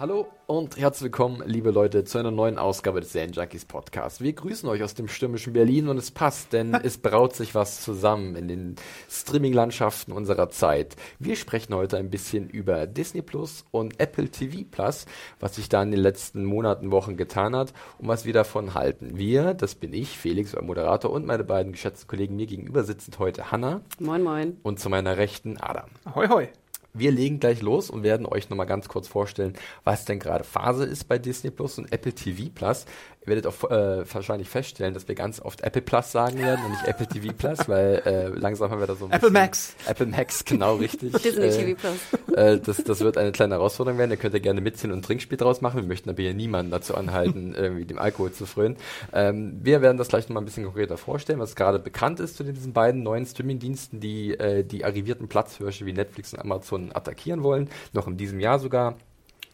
Hallo und herzlich willkommen, liebe Leute, zu einer neuen Ausgabe des Zen Junkies Podcast. Wir grüßen euch aus dem stürmischen Berlin und es passt, denn es braut sich was zusammen in den Streaming-Landschaften unserer Zeit. Wir sprechen heute ein bisschen über Disney Plus und Apple TV Plus, was sich da in den letzten Monaten, Wochen getan hat und was wir davon halten. Wir, das bin ich, Felix, euer Moderator und meine beiden geschätzten Kollegen mir gegenüber sitzend heute Hanna. Moin, moin. Und zu meiner Rechten Adam. Ahoi, hoi. Wir legen gleich los und werden euch nochmal ganz kurz vorstellen, was denn gerade Phase ist bei Disney Plus und Apple TV Plus. Ihr werdet auch äh, wahrscheinlich feststellen, dass wir ganz oft Apple Plus sagen werden und nicht Apple TV Plus, weil äh, langsam haben wir da so ein Apple bisschen Max. Apple Max, genau richtig. Disney äh, TV Plus. Äh, das, das wird eine kleine Herausforderung werden. Ihr könnt ja gerne mitziehen und ein Trinkspiel draus machen. Wir möchten aber hier niemanden dazu anhalten, irgendwie dem Alkohol zu frönen. Ähm, wir werden das gleich nochmal ein bisschen konkreter vorstellen, was gerade bekannt ist zu diesen beiden neuen Streaming-Diensten, die äh, die arrivierten Platzhirsche wie Netflix und Amazon attackieren wollen. Noch in diesem Jahr sogar.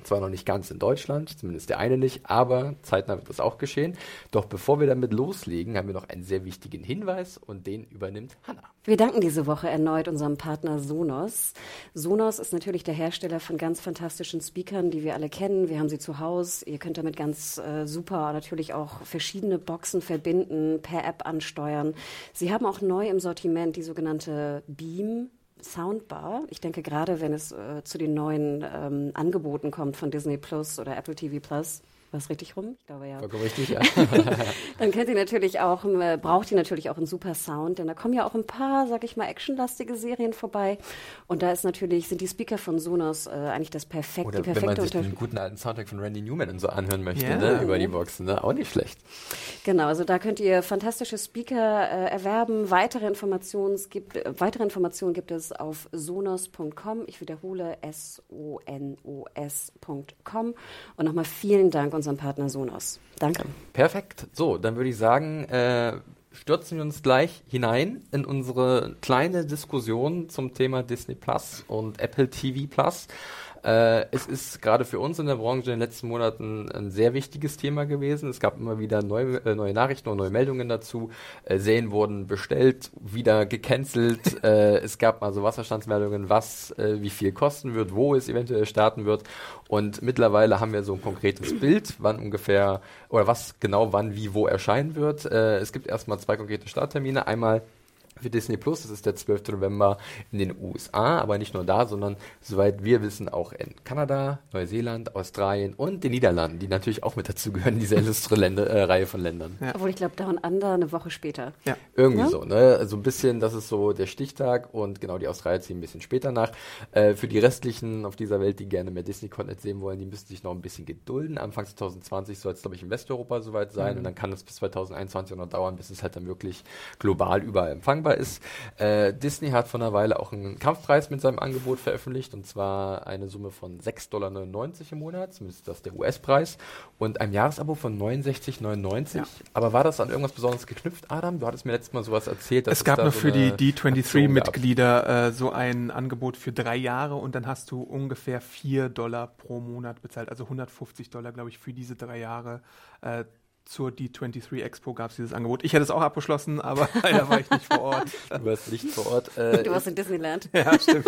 Zwar noch nicht ganz in Deutschland, zumindest der eine nicht, aber zeitnah wird das auch geschehen. Doch bevor wir damit loslegen, haben wir noch einen sehr wichtigen Hinweis und den übernimmt Hanna. Wir danken diese Woche erneut unserem Partner Sonos. Sonos ist natürlich der Hersteller von ganz fantastischen Speakern, die wir alle kennen. Wir haben sie zu Hause. Ihr könnt damit ganz äh, super natürlich auch verschiedene Boxen verbinden, per App ansteuern. Sie haben auch neu im Sortiment die sogenannte Beam Soundbar. Ich denke gerade, wenn es äh, zu den neuen ähm, Angeboten kommt von Disney Plus oder Apple TV Plus, war es richtig rum? Ich glaube ja. Vollkommen richtig, ja. Dann kennt ihr natürlich auch, äh, braucht ihr natürlich auch einen super Sound, denn da kommen ja auch ein paar, sag ich mal, actionlastige Serien vorbei. Und da ist natürlich, sind die Speaker von Sonos äh, eigentlich das perfekte, Oder die wenn perfekte man sich den guten alten Soundtrack von Randy Newman und so anhören möchte, Ja. ne, über die Boxen, ne? auch nicht schlecht. Genau, also da könnt ihr fantastische Speaker äh, erwerben. Weitere Informationen, es gibt, äh, weitere Informationen gibt es auf sonos.com. Ich wiederhole S-O-N-O-S.com. Und nochmal vielen Dank unserem Partner Sonos. Danke. Perfekt. So, dann würde ich sagen, äh, stürzen wir uns gleich hinein in unsere kleine Diskussion zum Thema Disney Plus und Apple TV Plus. Äh, es ist gerade für uns in der Branche in den letzten Monaten ein sehr wichtiges Thema gewesen. Es gab immer wieder neue, äh, neue Nachrichten und neue Meldungen dazu. Äh, Serien wurden bestellt, wieder gecancelt. äh, es gab mal so Wasserstandsmeldungen, was äh, wie viel kosten wird, wo es eventuell starten wird. Und mittlerweile haben wir so ein konkretes Bild, wann ungefähr oder was genau wann wie wo erscheinen wird. Äh, es gibt erstmal zwei konkrete Starttermine. Einmal für Disney Plus, das ist der 12. November in den USA, aber nicht nur da, sondern soweit wir wissen auch in Kanada, Neuseeland, Australien und den Niederlanden, die natürlich auch mit dazugehören, diese illustre Länder, äh, Reihe von Ländern. Ja. Obwohl ich glaube, Down Under eine Woche später. Ja. Irgendwie Ja? so, ne? So ein bisschen, das ist so der Stichtag und genau die Australier ziehen ein bisschen später nach. Äh, für die restlichen auf dieser Welt, die gerne mehr Disney-Content sehen wollen, die müssen sich noch ein bisschen gedulden. Anfang 2020 soll es, glaube ich, in Westeuropa soweit sein und dann kann es bis 2021 auch noch dauern, bis es halt dann wirklich global überall empfangbar ist. Äh, Disney hat vor einer Weile auch einen Kampfpreis mit seinem Angebot veröffentlicht und zwar eine Summe von 6,99 Dollar im Monat, zumindest ist das der US-Preis und ein Jahresabo von 69,99. Ja. Aber war das an irgendwas Besonderes geknüpft, Adam? Du hattest mir letztes Mal sowas erzählt. dass Es gab da noch so für die eine Aktion gab. D23-Mitglieder äh, so ein Angebot für drei Jahre und dann hast du ungefähr 4 Dollar pro Monat bezahlt, also 150 Dollar, glaube ich, für diese drei Jahre. Äh, zur D23 Expo gab es dieses Angebot. Ich hätte es auch abgeschlossen, aber leider war ich nicht vor Ort. Du warst nicht vor Ort. Äh, Du warst in Disneyland. ja, stimmt.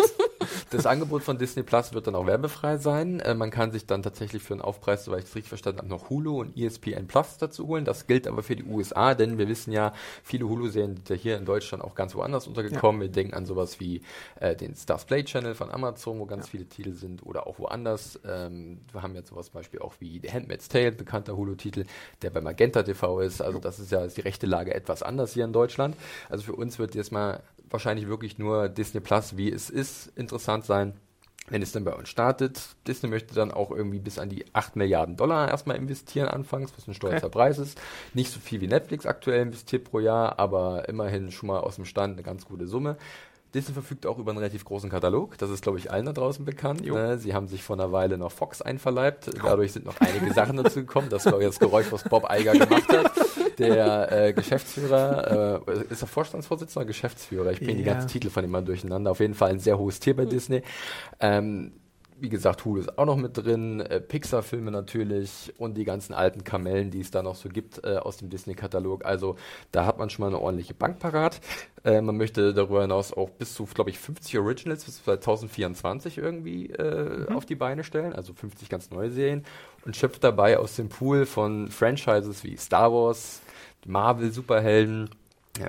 Das Angebot von Disney Plus wird dann auch werbefrei sein. Äh, man kann sich dann tatsächlich für einen Aufpreis, soweit ich es richtig verstanden habe, noch Hulu und ESPN Plus dazu holen. Das gilt aber für die USA, denn wir wissen ja, viele Hulu-Serien sind ja hier in Deutschland auch ganz woanders untergekommen. Wir denken an sowas wie äh, den Stars Play Channel von Amazon, wo ganz viele Titel sind, oder auch woanders. Ähm, wir haben jetzt sowas zum Beispiel auch wie The Handmaid's Tale, bekannter Hulu-Titel, der bei Magenta TV ist. Also das ist ja ist die rechte Lage etwas anders hier in Deutschland. Also für uns wird jetzt mal wahrscheinlich wirklich nur Disney Plus, wie es ist, interessant sein wenn es dann bei uns startet. Disney möchte dann auch irgendwie bis an die 8 Milliarden Dollar erstmal investieren anfangs, was ein stolzer Okay. Preis ist. Nicht so viel wie Netflix aktuell investiert pro Jahr, aber immerhin schon mal aus dem Stand eine ganz gute Summe. Disney verfügt auch über einen relativ großen Katalog. Das ist, glaube ich, allen da draußen bekannt. Ne? Sie haben sich vor einer Weile noch Fox einverleibt. Dadurch sind noch einige Sachen dazu gekommen. Das war jetzt Geräusch, was Bob Eiger gemacht hat. Der äh, Geschäftsführer, äh, ist er Vorstandsvorsitzender oder Geschäftsführer? Ich bringe ja. die ganzen Titel von ihm mal durcheinander. Auf jeden Fall ein sehr hohes Tier bei mhm. Disney. Ähm, wie gesagt, Hulu ist auch noch mit drin, äh, Pixar-Filme natürlich und die ganzen alten Kamellen, die es da noch so gibt äh, aus dem Disney-Katalog. Also da hat man schon mal eine ordentliche Bank parat. Äh, man möchte darüber hinaus auch bis zu, glaube ich, 50 Originals bis 2024 irgendwie äh, mhm. auf die Beine stellen, also 50 ganz neue Serien und schöpft dabei aus dem Pool von Franchises wie Star Wars, Marvel, Superhelden,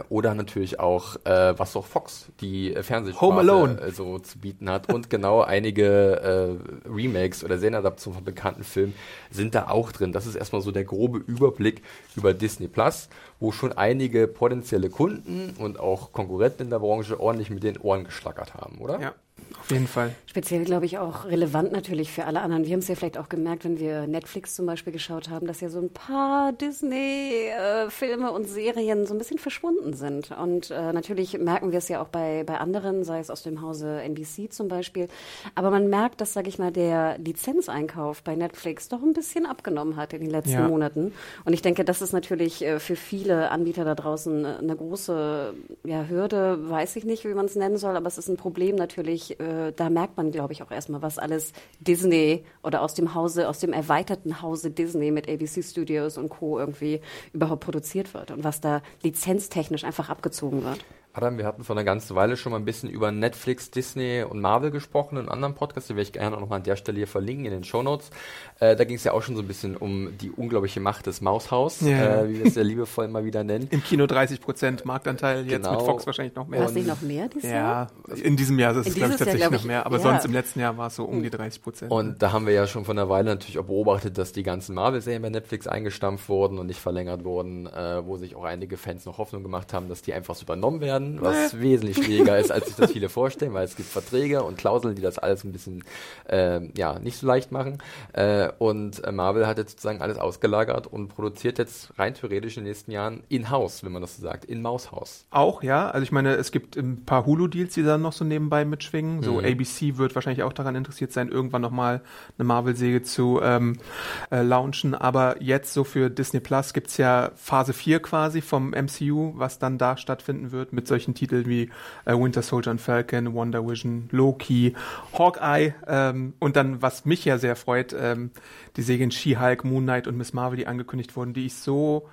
oder natürlich auch, äh, was auch Fox, die äh, Fernsehsparte, äh, so zu bieten hat. Und genau einige äh, Remakes oder Serienadaptionen von bekannten Filmen sind da auch drin. Das ist erstmal so der grobe Überblick über Disney Plus, wo schon einige potenzielle Kunden und auch Konkurrenten in der Branche ordentlich mit den Ohren geschlackert haben, oder? Ja. Auf jeden Fall. Speziell, glaube ich, auch relevant natürlich für alle anderen. Wir haben es ja vielleicht auch gemerkt, wenn wir Netflix zum Beispiel geschaut haben, dass ja so ein paar Disney-Filme und Serien so ein bisschen verschwunden sind. Und äh, natürlich merken wir es ja auch bei, bei anderen, sei es aus dem Hause NBC zum Beispiel. Aber man merkt, dass, sage ich mal, der Lizenzeinkauf bei Netflix doch ein bisschen abgenommen hat in den letzten ja. Monaten. Und ich denke, das ist natürlich äh, für viele Anbieter da draußen äh, eine große ja, Hürde, weiß ich nicht, wie man es nennen soll, aber es ist ein Problem natürlich äh, da merkt man, glaube ich, auch erstmal, was alles Disney oder aus dem Hause, aus dem erweiterten Hause Disney mit ABC Studios und Co. irgendwie überhaupt produziert wird und was da lizenztechnisch einfach abgezogen wird. Adam, wir hatten vor einer ganzen Weile schon mal ein bisschen über Netflix, Disney und Marvel gesprochen in einem anderen Podcast, den werde ich gerne auch nochmal an der Stelle hier verlinken in den Show Notes. Äh, da ging es ja auch schon so ein bisschen um die unglaubliche Macht des Maushaus, ja. äh, wie wir es ja liebevoll mal wieder nennen. Im Kino 30 Prozent Marktanteil, jetzt genau. mit Fox wahrscheinlich noch mehr. War es nicht noch mehr dieses Jahr? Ja, in diesem Jahr ist es, glaube ich, tatsächlich Jahr, glaub ich, noch mehr, aber ja. sonst im letzten Jahr war es so um die 30 Prozent. Und da haben wir ja schon vor einer Weile natürlich auch beobachtet, dass die ganzen Marvel-Serien bei Netflix eingestampft wurden und nicht verlängert wurden, äh, wo sich auch einige Fans noch Hoffnung gemacht haben, dass die einfach so übernommen werden, was äh. wesentlich wesentlich schwieriger ist, als sich das viele vorstellen, weil es gibt Verträge und Klauseln, die das alles ein bisschen äh, ja, nicht so leicht machen. Äh, und äh, Marvel hat jetzt sozusagen alles ausgelagert und produziert jetzt rein theoretisch in den nächsten Jahren in-house, wenn man das so sagt, in Maushaus. Auch, ja. Also ich meine, es gibt ein paar Hulu-Deals, die dann noch so nebenbei mitschwingen. So mhm. ABC wird wahrscheinlich auch daran interessiert sein, irgendwann nochmal eine Marvel-Säge zu ähm, äh, launchen. Aber jetzt so für Disney Plus gibt es ja Phase 4 quasi vom MCU, was dann da stattfinden wird mit solchen Titeln wie äh, Winter Soldier und Falcon, Wonder Vision, Loki, Hawkeye ähm, und dann, was mich ja sehr freut, ähm, die Serien She-Hulk, Moon Knight und Miss Marvel, die angekündigt wurden, die ich so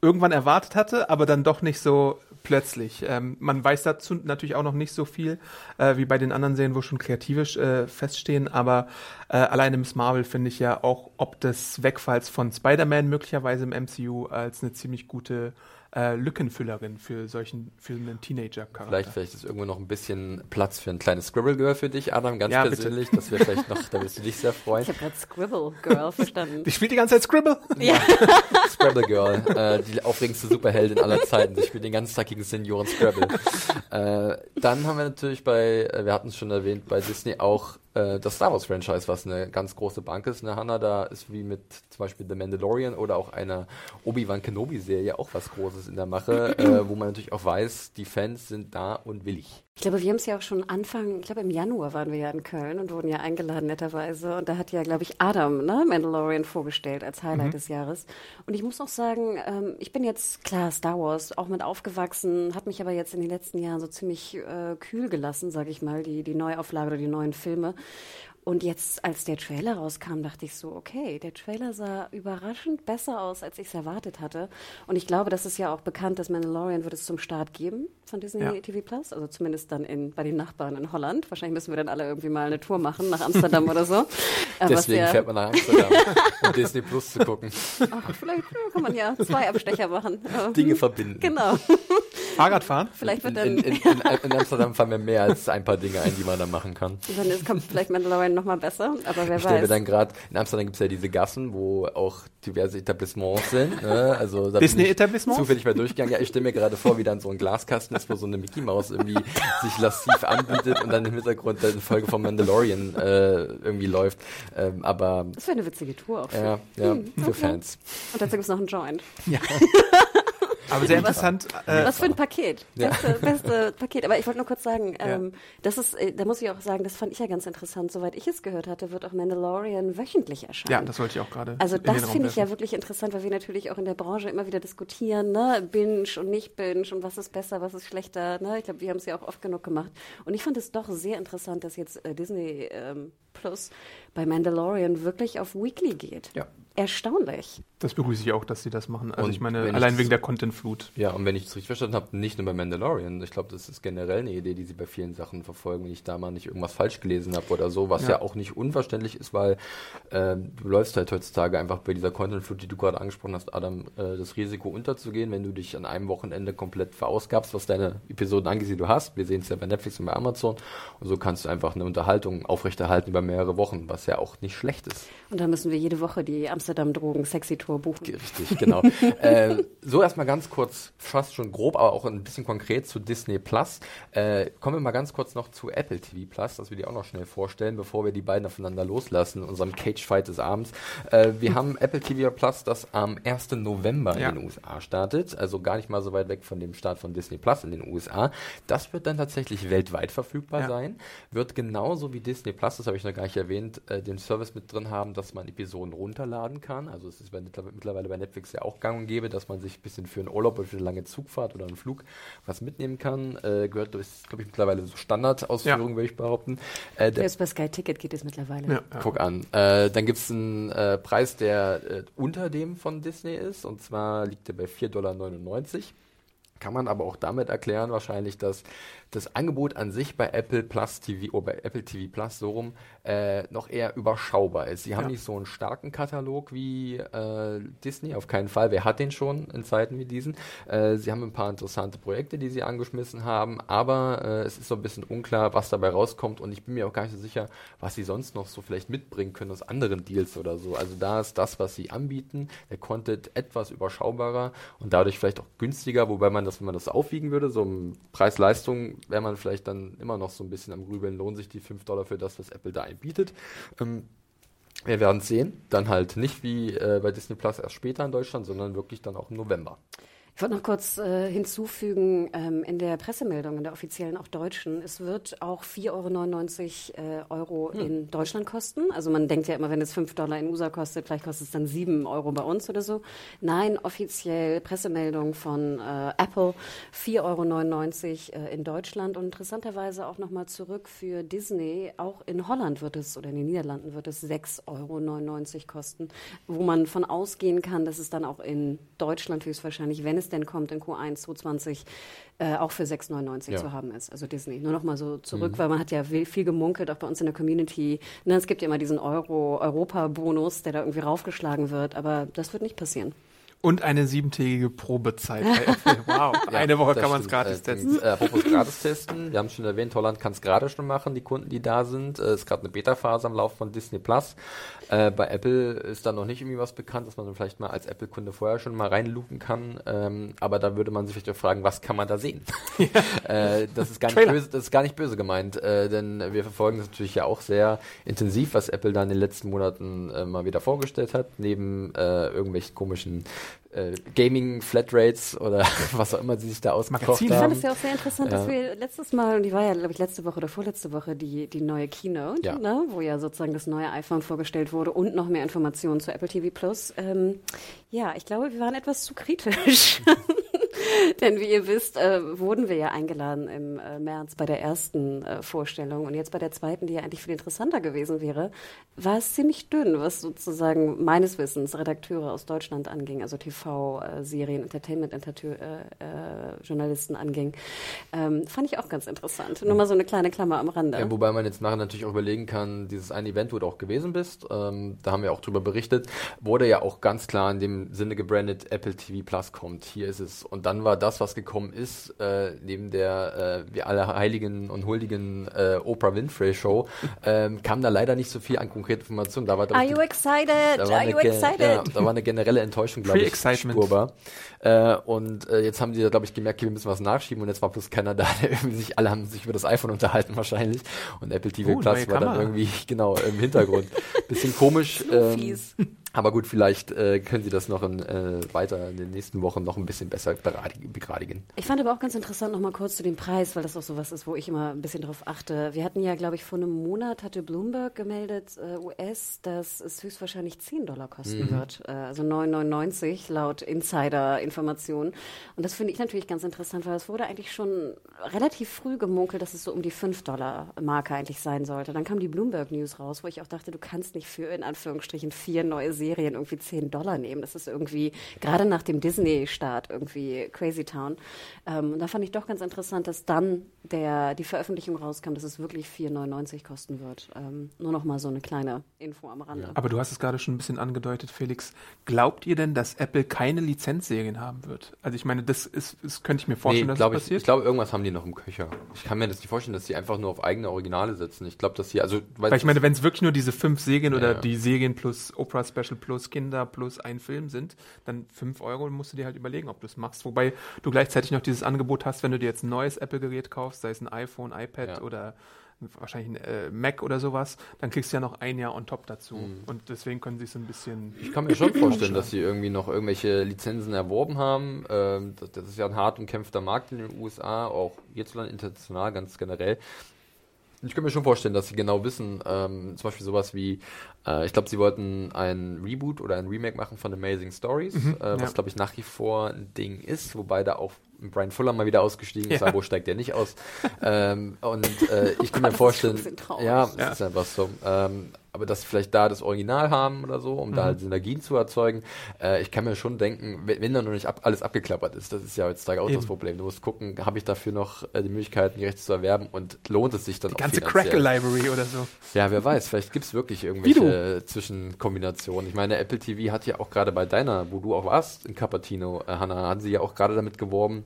irgendwann erwartet hatte, aber dann doch nicht so plötzlich. Ähm, man weiß dazu natürlich auch noch nicht so viel äh, wie bei den anderen Serien, wo schon kreativisch äh, feststehen, aber äh, alleine Miss Marvel finde ich ja auch ob des Wegfalls von Spider-Man möglicherweise im MCU als eine ziemlich gute äh, Lückenfüllerin für solchen für einen Teenager-Charakter. Vielleicht, vielleicht ist irgendwo noch ein bisschen Platz für ein kleines Scribble Girl für dich, Adam, ganz ja, persönlich. Bitte. Das wäre vielleicht noch, da wirst du dich sehr freuen. Ich habe gerade Scribble Girl verstanden. Die spielt die ganze Zeit Scribble? Ja. Scribble Girl, äh, die aufregendste Superheldin aller Zeiten. Sie spielt den ganzen Tag gegen Senioren Scrabble. äh, dann haben wir natürlich bei, äh, wir hatten es schon erwähnt, bei Disney auch äh, das Star Wars Franchise, was eine ganz große Bank ist. Eine Hanna, da ist wie mit zum Beispiel The Mandalorian oder auch einer Obi-Wan Kenobi-Serie auch was Großes in der Mache, äh, wo man natürlich auch weiß, die Fans sind da und willig. Ich glaube, wir haben es ja auch schon Anfang, ich glaube im Januar waren wir ja in Köln und wurden ja eingeladen netterweise. Und da hat ja, glaube ich, Adam, ne, Mandalorian vorgestellt als Highlight mhm. des Jahres. Und ich muss auch sagen, ähm, ich bin jetzt, klar, Star Wars, auch mit aufgewachsen, hat mich aber jetzt in den letzten Jahren so ziemlich äh, kühl gelassen, sage ich mal, die, die Neuauflage oder die neuen Filme. Und jetzt, als der Trailer rauskam, dachte ich so, okay, der Trailer sah überraschend besser aus, als ich es erwartet hatte. Und ich glaube, das ist ja auch bekannt, dass Mandalorian wird es zum Start geben von Disney ja. TV Plus, also zumindest dann in, bei den Nachbarn in Holland. Wahrscheinlich müssen wir dann alle irgendwie mal eine Tour machen nach Amsterdam oder so. Deswegen fährt man nach Amsterdam, um Disney Plus zu gucken. Ach, vielleicht kann man ja zwei Abstecher machen. Dinge verbinden. Genau. Fahrradfahren? Vielleicht wird dann in, in, in, in, Amsterdam fahren wir mehr als ein paar Dinge ein, die man da machen kann. Dann kommt vielleicht Mandalorian nochmal besser, aber wer ich weiß. mir dann gerade, in Amsterdam gibt es ja diese Gassen, wo auch diverse Etablissements sind. Ne? Also Disney-Etablissements? Zufällig mal durchgegangen. Ja, ich stelle mir gerade vor, wie dann so ein Glaskasten ist, wo so eine Mickey Maus irgendwie sich lassiv anbietet und dann im Hintergrund eine Folge von Mandalorian äh, irgendwie läuft. Ähm, aber das wäre eine witzige Tour auch. Für, ja, ja, hm, für okay. Fans. Und dazu gibt es noch einen Joint. Ja. Aber sehr interessant. Äh, Was für ein Paket. Ja. Beste, beste Paket. Aber ich wollte nur kurz sagen, ja. ähm, das ist, äh, da muss ich auch sagen, das fand ich ja ganz interessant. Soweit ich es gehört hatte, wird auch Mandalorian wöchentlich erscheinen. Ja, das wollte ich auch gerade. Also das finde ich ja wirklich interessant, weil wir natürlich auch in der Branche immer wieder diskutieren, ne? Binge und nicht Binge und was ist besser, was ist schlechter. Ne? Ich glaube, wir haben es ja auch oft genug gemacht. Und ich fand es doch sehr interessant, dass jetzt äh, Disney ähm, Plus bei Mandalorian wirklich auf Weekly geht. Ja. Erstaunlich. Das begrüße ich auch, dass sie das machen. Also und ich meine, allein wegen der Content-Flut. Ja, und wenn ich es richtig verstanden habe, nicht nur bei Mandalorian. Ich glaube, das ist generell eine Idee, die sie bei vielen Sachen verfolgen, wenn ich da mal nicht irgendwas falsch gelesen habe oder so, was ja. ja auch nicht unverständlich ist, weil äh, du läufst halt heutzutage einfach bei dieser Content-Flut, die du gerade angesprochen hast, Adam, äh, das Risiko unterzugehen, wenn du dich an einem Wochenende komplett verausgabst, was deine Episoden angeht, die du hast. Wir sehen es ja bei Netflix und bei Amazon. Und so kannst du einfach eine Unterhaltung aufrechterhalten über mehrere Wochen, was ja auch nicht schlecht ist. Und da müssen wir jede Woche die Amsterdam Drogen Sexy Tour buchen. Richtig, genau. äh, so erstmal ganz kurz, fast schon grob, aber auch ein bisschen konkret zu Disney Plus. Äh, kommen wir mal ganz kurz noch zu Apple TV Plus, dass wir die auch noch schnell vorstellen, bevor wir die beiden aufeinander loslassen in unserem Cage Fight des Abends. Äh, wir haben Apple TV Plus, das am 1. November ja. in den USA startet, also gar nicht mal so weit weg von dem Start von Disney Plus in den USA. Das wird dann tatsächlich weltweit verfügbar ja. sein, wird genauso wie Disney Plus, das habe ich noch gar nicht erwähnt, äh, den Service mit drin haben, dass man Episoden runterladen kann. Also es ist mittlerweile bei Netflix ja auch gang und gäbe, dass man sich ein bisschen für einen Urlaub oder für eine lange Zugfahrt oder einen Flug was mitnehmen kann. Äh, gehört, glaube ich, mittlerweile so Standardausführung, ja. würde ich behaupten. Äh, Selbst bei Sky Ticket geht es mittlerweile. Ja, ja. Guck an. Äh, dann gibt es einen äh, Preis, der äh, unter dem von Disney ist. Und zwar liegt der bei 4,99 Dollar. Kann man aber auch damit erklären, wahrscheinlich, dass das Angebot an sich bei Apple Plus TV, oder oh, bei Apple TV Plus so rum, äh, noch eher überschaubar ist. Sie ja. haben nicht so einen starken Katalog wie äh, Disney, auf keinen Fall. Wer hat den schon in Zeiten wie diesen? Äh, sie haben ein paar interessante Projekte, die sie angeschmissen haben, aber äh, es ist so ein bisschen unklar, was dabei rauskommt und ich bin mir auch gar nicht so sicher, was sie sonst noch so vielleicht mitbringen können aus anderen Deals oder so. Also da ist das, was sie anbieten, der Content etwas überschaubarer und dadurch vielleicht auch günstiger, wobei man das, wenn man das aufwiegen würde, so ein Preis-Leistung wäre man vielleicht dann immer noch so ein bisschen am Grübeln, lohnen sich die 5 Dollar für das, was Apple da bietet. Ähm, wir werden es sehen. Dann halt nicht wie äh, bei Disney Plus erst später in Deutschland, sondern wirklich dann auch im November. Ich wollte noch kurz äh, hinzufügen, ähm, in der Pressemeldung, in der offiziellen, auch deutschen, es wird auch 4,99 Euro, äh, Euro hm. in Deutschland kosten. Also man denkt ja immer, wenn es 5 Dollar in USA kostet, vielleicht kostet es dann 7 Euro bei uns oder so. Nein, offiziell Pressemeldung von äh, Apple, 4,99 Euro äh, in Deutschland. Und interessanterweise auch nochmal zurück für Disney, auch in Holland wird es oder in den Niederlanden wird es 6,99 Euro kosten, wo man von ausgehen kann, dass es dann auch in Deutschland höchstwahrscheinlich, wenn es es denn kommt in Q1 2020, äh, auch für 6,99 ja. zu haben ist. Also Disney. Nur noch mal so zurück, mhm. weil man hat ja viel gemunkelt, auch bei uns in der Community. Ne, es gibt ja immer diesen Euro-Europa-Bonus, der da irgendwie raufgeschlagen wird, aber das wird nicht passieren. Und eine siebentägige Probezeit bei Apple. Wow, ja, eine Woche kann man es gratis äh, testen. Äh, apropos gratis testen, wir haben es schon erwähnt, Holland kann es gerade schon machen, die Kunden, die da sind. Es äh, ist gerade eine Beta-Phase am Lauf von Disney Plus. Äh, bei Apple ist da noch nicht irgendwie was bekannt, dass man dann vielleicht mal als Apple-Kunde vorher schon mal reinluken kann. Ähm, aber da würde man sich vielleicht auch fragen, was kann man da sehen? äh, das, ist gar nicht böse, das ist gar nicht böse gemeint, äh, denn wir verfolgen das natürlich ja auch sehr intensiv, was Apple da in den letzten Monaten äh, mal wieder vorgestellt hat, neben äh, irgendwelchen komischen äh, Gaming-Flatrates oder was auch immer sie sich da ausgekocht haben. Ich fand es ja auch sehr interessant, ja. dass wir letztes Mal, und die war ja, glaube ich, letzte Woche oder vorletzte Woche, die, die neue Keynote, ja. ne, wo ja sozusagen das neue iPhone vorgestellt wurde und noch mehr Informationen zu Apple TV Plus. Ähm, ja, ich glaube, wir waren etwas zu kritisch. Denn wie ihr wisst, äh, wurden wir ja eingeladen im äh, März bei der ersten äh, Vorstellung und jetzt bei der zweiten, die ja eigentlich viel interessanter gewesen wäre, war es ziemlich dünn, was sozusagen meines Wissens Redakteure aus Deutschland anging, also TV-Serien, Entertainment-Journalisten äh, anging. Ähm, fand ich auch ganz interessant. Nur mal so eine kleine Klammer am Rande. Ja, wobei man jetzt nachher natürlich auch überlegen kann, dieses eine Event, wo du auch gewesen bist, ähm, da haben wir auch drüber berichtet, wurde ja auch ganz klar in dem Sinne gebrandet, Apple TV Plus kommt. Hier ist es. Und dann war das, was gekommen ist, äh, neben der äh, wir alle heiligen und huldigen äh, Oprah Winfrey Show, ähm, kam da leider nicht so viel an konkreten Informationen. Da war, Are you excited? Are you excited? Ja, da war eine generelle Enttäuschung, glaube ich, spurbar. Äh, und äh, jetzt haben die, glaube ich, gemerkt, okay, wir müssen was nachschieben und jetzt war bloß keiner da, der irgendwie sich, alle haben sich über das iPhone unterhalten wahrscheinlich und Apple TV oh, Plus war dann irgendwie, genau, im Hintergrund. Bisschen komisch. ähm, Aber gut, vielleicht äh, können Sie das noch in, äh, weiter in den nächsten Wochen noch ein bisschen besser begradigen. Ich fand aber auch ganz interessant noch mal kurz zu dem Preis, weil das auch so was ist, wo ich immer ein bisschen drauf achte. Wir hatten ja, glaube ich, vor einem Monat hatte Bloomberg gemeldet, äh, US, dass es höchstwahrscheinlich 10 Dollar kosten mhm. wird. Äh, also 9,99 laut Insider-Informationen. Und das finde ich natürlich ganz interessant, weil es wurde eigentlich schon relativ früh gemunkelt, dass es so um die 5 Dollar Marke eigentlich sein sollte. Dann kam die Bloomberg News raus, wo ich auch dachte, du kannst nicht für in Anführungsstrichen vier neue Serien irgendwie 10 Dollar nehmen. Das ist irgendwie, gerade nach dem Disney-Start, irgendwie Crazy Town. Ähm, und da fand ich doch ganz interessant, dass dann der, die Veröffentlichung rauskam, dass es wirklich 4,99 kosten wird. Ähm, nur noch mal so eine kleine Info am Rande. Ja. Aber du hast es gerade schon ein bisschen angedeutet, Felix. Glaubt ihr denn, dass Apple keine Lizenzserien haben wird? Also ich meine, das ist, das könnte ich mir vorstellen, nee, dass das passiert. Ich, ich glaube, irgendwas haben die noch im Köcher. Ich kann mir das nicht vorstellen, dass sie einfach nur auf eigene Originale setzen. Ich glaube, dass sie, also... Weil ich meine, wenn es wirklich nur diese fünf Serien ja, oder die Serien plus Oprah Special plus Kinder plus ein Film sind, dann 5 Euro musst du dir halt überlegen, ob du es machst. Wobei du gleichzeitig noch dieses Angebot hast, wenn du dir jetzt ein neues Apple-Gerät kaufst, sei es ein iPhone, iPad ja. oder wahrscheinlich ein äh, Mac oder sowas, dann kriegst du ja noch ein Jahr on top dazu. Mhm. Und deswegen können sie es so ein bisschen. Ich kann mir schon vorstellen, dass sie irgendwie noch irgendwelche Lizenzen erworben haben. Ähm, das, das, ist ja ein hart umkämpfter Markt in den USA, auch hierzulande international ganz generell. Ich kann mir schon vorstellen, dass sie genau wissen, ähm, zum Beispiel sowas wie, äh, ich glaube, sie wollten ein Reboot oder ein Remake machen von Amazing Stories, mhm, äh, was ja. glaube ich nach wie vor ein Ding ist, wobei da auch Brian Fuller mal wieder ausgestiegen ist, ja. wo steigt der nicht aus? ähm, und äh, ich kann mir vorstellen, ja, ja, ist einfach so. Ähm, aber dass sie vielleicht da das Original haben oder so, um mhm. da halt Synergien zu erzeugen. Äh, ich kann mir schon denken, wenn, wenn da noch nicht ab, alles abgeklappert ist, das ist ja heutzutage auch Eben. das Problem. Du musst gucken, habe ich dafür noch äh, die Möglichkeit, die Rechte zu erwerben und lohnt es sich dann die auch ganze Crackle-Library oder so. Ja, wer weiß, vielleicht gibt es wirklich irgendwelche Zwischenkombinationen. Ich meine, Apple TV hat ja auch gerade bei deiner, wo du auch warst, in Cupertino, äh, Hannah, hat sie ja auch gerade damit geworben,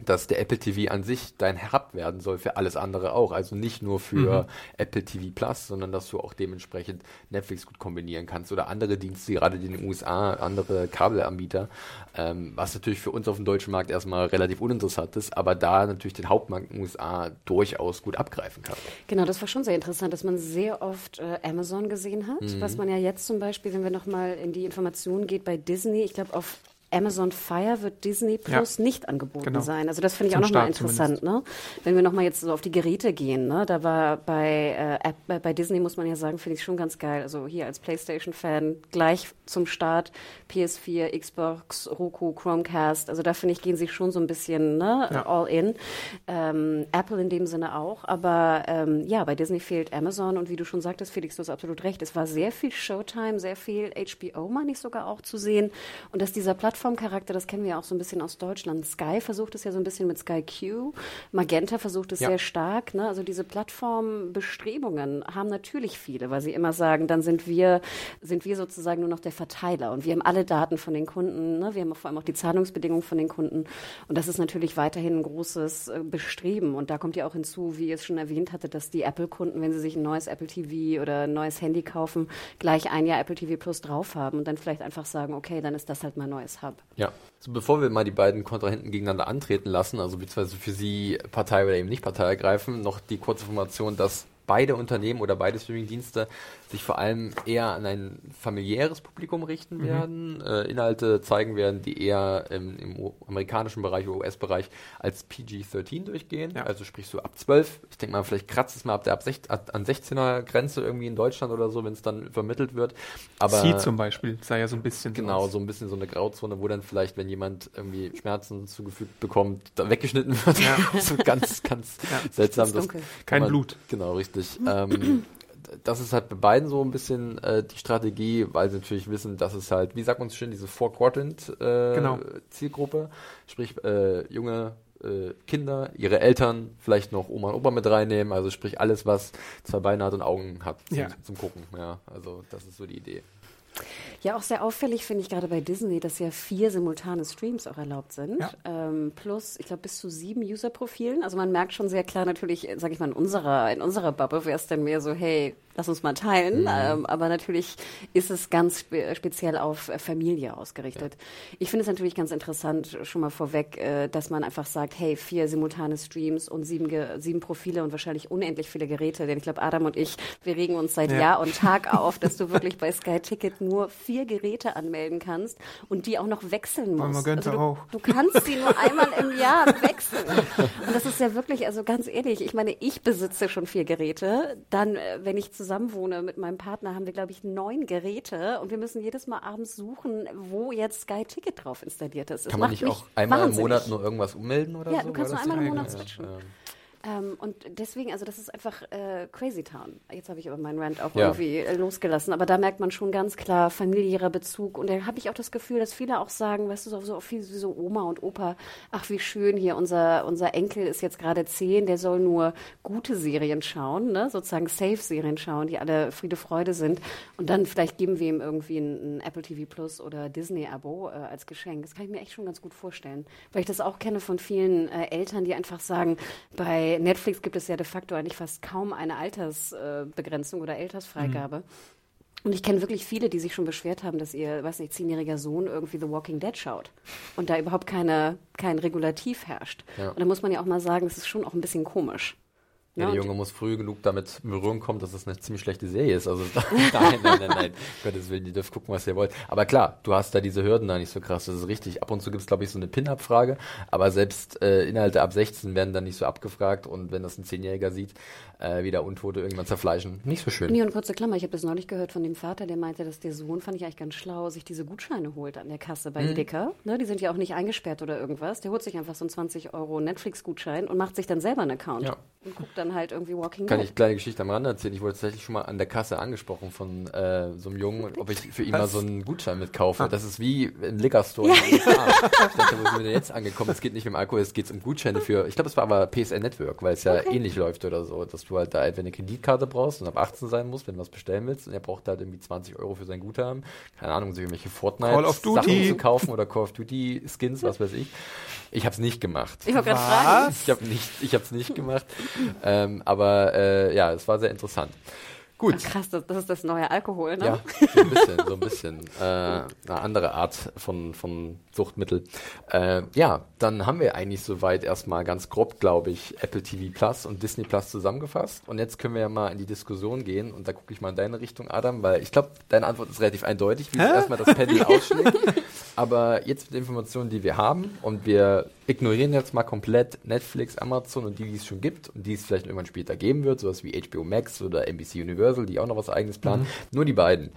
dass der Apple TV an sich dein Hub werden soll für alles andere auch. Also nicht nur für mhm. Apple TV Plus, sondern dass du auch dementsprechend Netflix gut kombinieren kannst oder andere Dienste, gerade in den USA, andere Kabelanbieter, ähm, was natürlich für uns auf dem deutschen Markt erstmal relativ uninteressant ist, aber da natürlich den Hauptmarkt in den USA durchaus gut abgreifen kann. Genau, das war schon sehr interessant, dass man sehr oft äh, Amazon gesehen hat, mhm. was man ja jetzt zum Beispiel, wenn wir nochmal in die Informationen geht bei Disney, ich glaube auf Amazon Fire wird Disney Plus ja, nicht angeboten genau. sein. Also das finde ich Zum auch nochmal interessant. Ne? Wenn wir nochmal jetzt so auf die Geräte gehen, ne? da war bei, äh, bei, bei Disney, muss man ja sagen, finde ich schon ganz geil. Also hier als PlayStation-Fan gleich zum Start PS4, Xbox, Roku, Chromecast. Also da finde ich, gehen sie schon so ein bisschen ne? Ja. all in. Ähm, Apple in dem Sinne auch. Aber ähm, ja, bei Disney fehlt Amazon und wie du schon sagtest, Felix, du hast absolut recht. Es war sehr viel Showtime, sehr viel HBO, meine ich sogar auch zu sehen. Und dass dieser Plattform Plattformcharakter, das kennen wir ja auch so ein bisschen aus Deutschland. Sky versucht es ja so ein bisschen mit Sky Q. Magenta versucht es ja. sehr stark. Ne? Also diese Plattformbestrebungen haben natürlich viele, weil sie immer sagen, dann sind wir, sind wir sozusagen nur noch der Verteiler und wir haben alle Daten von den Kunden. Ne? Wir haben vor allem auch die Zahlungsbedingungen von den Kunden. Und das ist natürlich weiterhin ein großes äh, Bestreben. Und da kommt ja auch hinzu, wie ihr es schon erwähnt hatte, dass die Apple-Kunden, wenn sie sich ein neues Apple TV oder ein neues Handy kaufen, gleich ein Jahr Apple TV Plus drauf haben und dann vielleicht einfach sagen, okay, dann ist das halt mein neues Hub. Ja. So, bevor wir mal die beiden Kontrahenten gegeneinander antreten lassen, also beziehungsweise für sie Partei oder eben nicht Partei ergreifen, noch die kurze Information, dass beide Unternehmen oder beide Streamingdienste sich vor allem eher an ein familiäres Publikum richten mhm. werden, äh, Inhalte zeigen werden, die eher im, im amerikanischen Bereich, US-Bereich als PG-13 durchgehen, ja. also sprich so ab 12. Ich denke mal, vielleicht kratzt es mal ab der ab 16, an 16er Grenze irgendwie in Deutschland oder so, wenn es dann vermittelt wird. Aber Sie zum Beispiel sei ja so ein bisschen genau so ein bisschen so eine Grauzone, wo dann vielleicht, wenn jemand irgendwie Schmerzen zugefügt bekommt, da weggeschnitten wird. Ja. so ganz, ganz ja. seltsam. Das Kein man, Blut. Genau, richtig. Ähm, das ist halt bei beiden so ein bisschen äh, die Strategie, weil sie natürlich wissen, dass es halt, wie sagt man so schön, diese Four-Quadrant-Zielgruppe, äh, genau. sprich äh, junge äh, Kinder, ihre Eltern, vielleicht noch Oma und Opa mit reinnehmen, also sprich alles, was zwei Beine hat und Augen hat zum, ja. zum Gucken. Ja, also das ist so die Idee. Ja, auch sehr auffällig finde ich gerade bei Disney, dass ja vier simultane Streams auch erlaubt sind. Ja. Ähm, plus, ich glaube, bis zu sieben User-Profilen. Also man merkt schon sehr klar natürlich, sage ich mal, in unserer, in unserer Bubble wäre es dann mehr so, hey, lass uns mal teilen. Mhm. Ähm, aber natürlich ist es ganz spe speziell auf äh, Familie ausgerichtet. Ja. Ich finde es natürlich ganz interessant, schon mal vorweg, äh, dass man einfach sagt, hey, vier simultane Streams und sieben, sieben Profile und wahrscheinlich unendlich viele Geräte. Denn ich glaube, Adam und ich, wir regen uns seit ja. Jahr und Tag auf, dass du wirklich bei Sky Ticket nur vier Geräte anmelden kannst und die auch noch wechseln musst. Also du, auch. du kannst sie nur einmal im Jahr wechseln. Und das ist ja wirklich, also ganz ehrlich, ich meine, ich besitze schon vier Geräte. Dann, äh, wenn ich zusammenwohne mit meinem Partner, haben wir, glaube ich, neun Geräte und wir müssen jedes Mal abends suchen, wo jetzt Sky Ticket drauf installiert ist. Kann man nicht auch einmal wahnsinnig. im Monat nur irgendwas ummelden oder ja, so? Ja, du kannst nur einmal im Monat switchen. Ja. Ähm, und deswegen, also das ist einfach äh, Crazy Town. Jetzt habe ich aber meinen Rant auch ja. irgendwie äh, losgelassen. Aber da merkt man schon ganz klar familiärer Bezug. Und da habe ich auch das Gefühl, dass viele auch sagen, weißt du, so, so viel wie so Oma und Opa, ach wie schön hier, unser, unser Enkel ist jetzt gerade zehn, der soll nur gute Serien schauen, ne? sozusagen Safe-Serien schauen, die alle Friede, Freude sind. Und dann vielleicht geben wir ihm irgendwie ein, ein Apple TV Plus oder Disney-Abo äh, als Geschenk. Das kann ich mir echt schon ganz gut vorstellen. Weil ich das auch kenne von vielen äh, Eltern, die einfach sagen, bei Netflix gibt es ja de facto eigentlich fast kaum eine Altersbegrenzung oder Altersfreigabe. Mhm. Und ich kenne wirklich viele, die sich schon beschwert haben, dass ihr, weiß nicht, zehnjähriger Sohn irgendwie The Walking Dead schaut und da überhaupt keine, kein Regulativ herrscht. Ja. Und da muss man ja auch mal sagen, es ist schon auch ein bisschen komisch. Ja, der Junge muss früh genug damit in Berührung kommen, dass das eine ziemlich schlechte Serie ist. Also nein, nein, nein, nein. Gottes Willen, ihr dürft gucken, was ihr wollt. Aber klar, du hast da diese Hürden da nicht so krass. Das ist richtig. Ab und zu gibt es, glaube ich, so eine Pin-Up-Frage. Aber selbst äh, Inhalte ab 16 werden dann nicht so abgefragt. Und wenn das ein Zehnjähriger sieht, äh, wie da Untote irgendwann zerfleischen. Nicht so schön. Nee, und kurze Klammer. Ich habe das neulich gehört von dem Vater, der meinte, dass der Sohn, fand ich eigentlich ganz schlau, sich diese Gutscheine holt an der Kasse bei mhm. Dicker. Ne, die sind ja auch nicht eingesperrt oder irgendwas. Der holt sich einfach so einen 20 Euro Netflix-Gutschein und macht sich dann selber einen Account. Ja. Und guckt dann halt irgendwie Walking kann ich kleine Geschichte am Rande erzählen. Ich wurde tatsächlich schon mal an der Kasse angesprochen von äh, so einem Jungen, ob ich für ihn Was? mal so einen Gutschein mitkaufe. Ah. Das ist wie im Liquor Store. Ja. ich dachte, wo sind wir denn jetzt angekommen? Es geht nicht um Alkohol, es geht um Gutscheine für, ich glaube, es war aber PSN Network, weil es ja okay. ähnlich läuft oder so, dass du halt da entweder eine Kreditkarte brauchst und ab 18 sein musst, wenn du was bestellen willst und er braucht halt irgendwie 20 Euro für sein Guthaben. Keine Ahnung, sich irgendwelche Fortnite-Sachen zu kaufen oder Call of Duty-Skins, was weiß ich. Ich habe es nicht gemacht. Ich wollte gerade fragen. Ich habe nicht, ich habe es nicht gemacht. ähm, aber äh, ja, es war sehr interessant. Gut. Ach, krass, das, das, ist das neue Alkohol, ne? Ja, so ein bisschen, so ein bisschen. Äh, eine andere Art von, von Suchtmittel. Äh, ja, dann haben wir eigentlich soweit erstmal ganz grob, glaube ich, Apple TV Plus und Disney Plus zusammengefasst. Und jetzt können wir ja mal in die Diskussion gehen. Und da gucke ich mal in deine Richtung, Adam, weil ich glaube, deine Antwort ist relativ eindeutig, wie erstmal das Pendel ausschlägt. Aber jetzt mit den Informationen, die wir haben, und wir ignorieren jetzt mal komplett Netflix, Amazon und die, die es schon gibt und die es vielleicht irgendwann später geben wird, sowas wie HBO Max oder NBC Universal, die auch noch was eigenes planen. Mhm. Nur die beiden.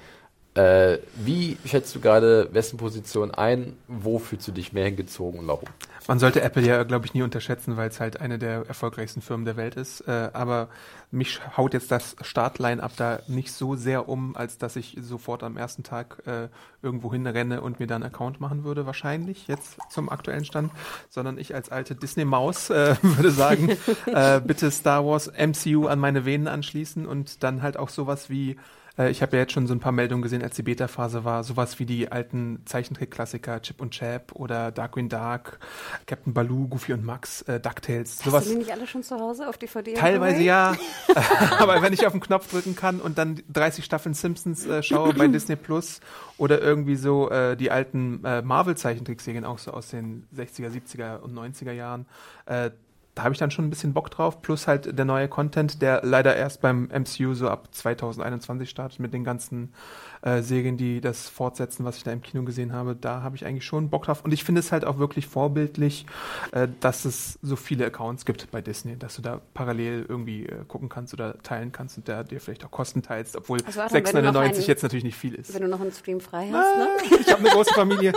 Äh, wie schätzt du gerade wessen Position ein? Wo fühlst du dich mehr hingezogen und warum? Man sollte Apple ja, glaube ich, nie unterschätzen, weil es halt eine der erfolgreichsten Firmen der Welt ist. Äh, aber mich haut jetzt das Startline-up da nicht so sehr um, als dass ich sofort am ersten Tag äh, irgendwo hinrenne und mir dann einen Account machen würde, wahrscheinlich jetzt zum aktuellen Stand, sondern ich als alte Disney-Maus äh, würde sagen, äh, bitte Star Wars MCU an meine Venen anschließen und dann halt auch sowas wie äh, ich habe ja jetzt schon so ein paar Meldungen gesehen, als die Beta-Phase war. Sowas wie die alten Zeichentrick-Klassiker Chip und Chap oder Darkwing Dark, Captain Baloo, Goofy und Max, äh, DuckTales. Hast du die nicht alle schon zu Hause auf DVD? Teilweise ja. Aber wenn ich auf den Knopf drücken kann und dann 30 Staffeln Simpsons äh, schaue bei Disney Plus oder irgendwie so äh, die alten äh, Marvel-Zeichentrickserien auch so aus den 60er, 70er und 90er Jahren, äh, da habe ich dann schon ein bisschen Bock drauf. Plus halt der neue Content, der leider erst beim MCU so ab 2021 startet mit den ganzen äh, Serien, die das fortsetzen, was ich da im Kino gesehen habe. Da habe ich eigentlich schon Bock drauf. Und ich finde es halt auch wirklich vorbildlich, äh, dass es so viele Accounts gibt bei Disney, dass du da parallel irgendwie äh, gucken kannst oder teilen kannst und der dir vielleicht auch Kosten teilst, obwohl also, 6,99 jetzt natürlich nicht viel ist. Wenn du noch einen Stream frei hast, ne? Ich habe eine große Familie.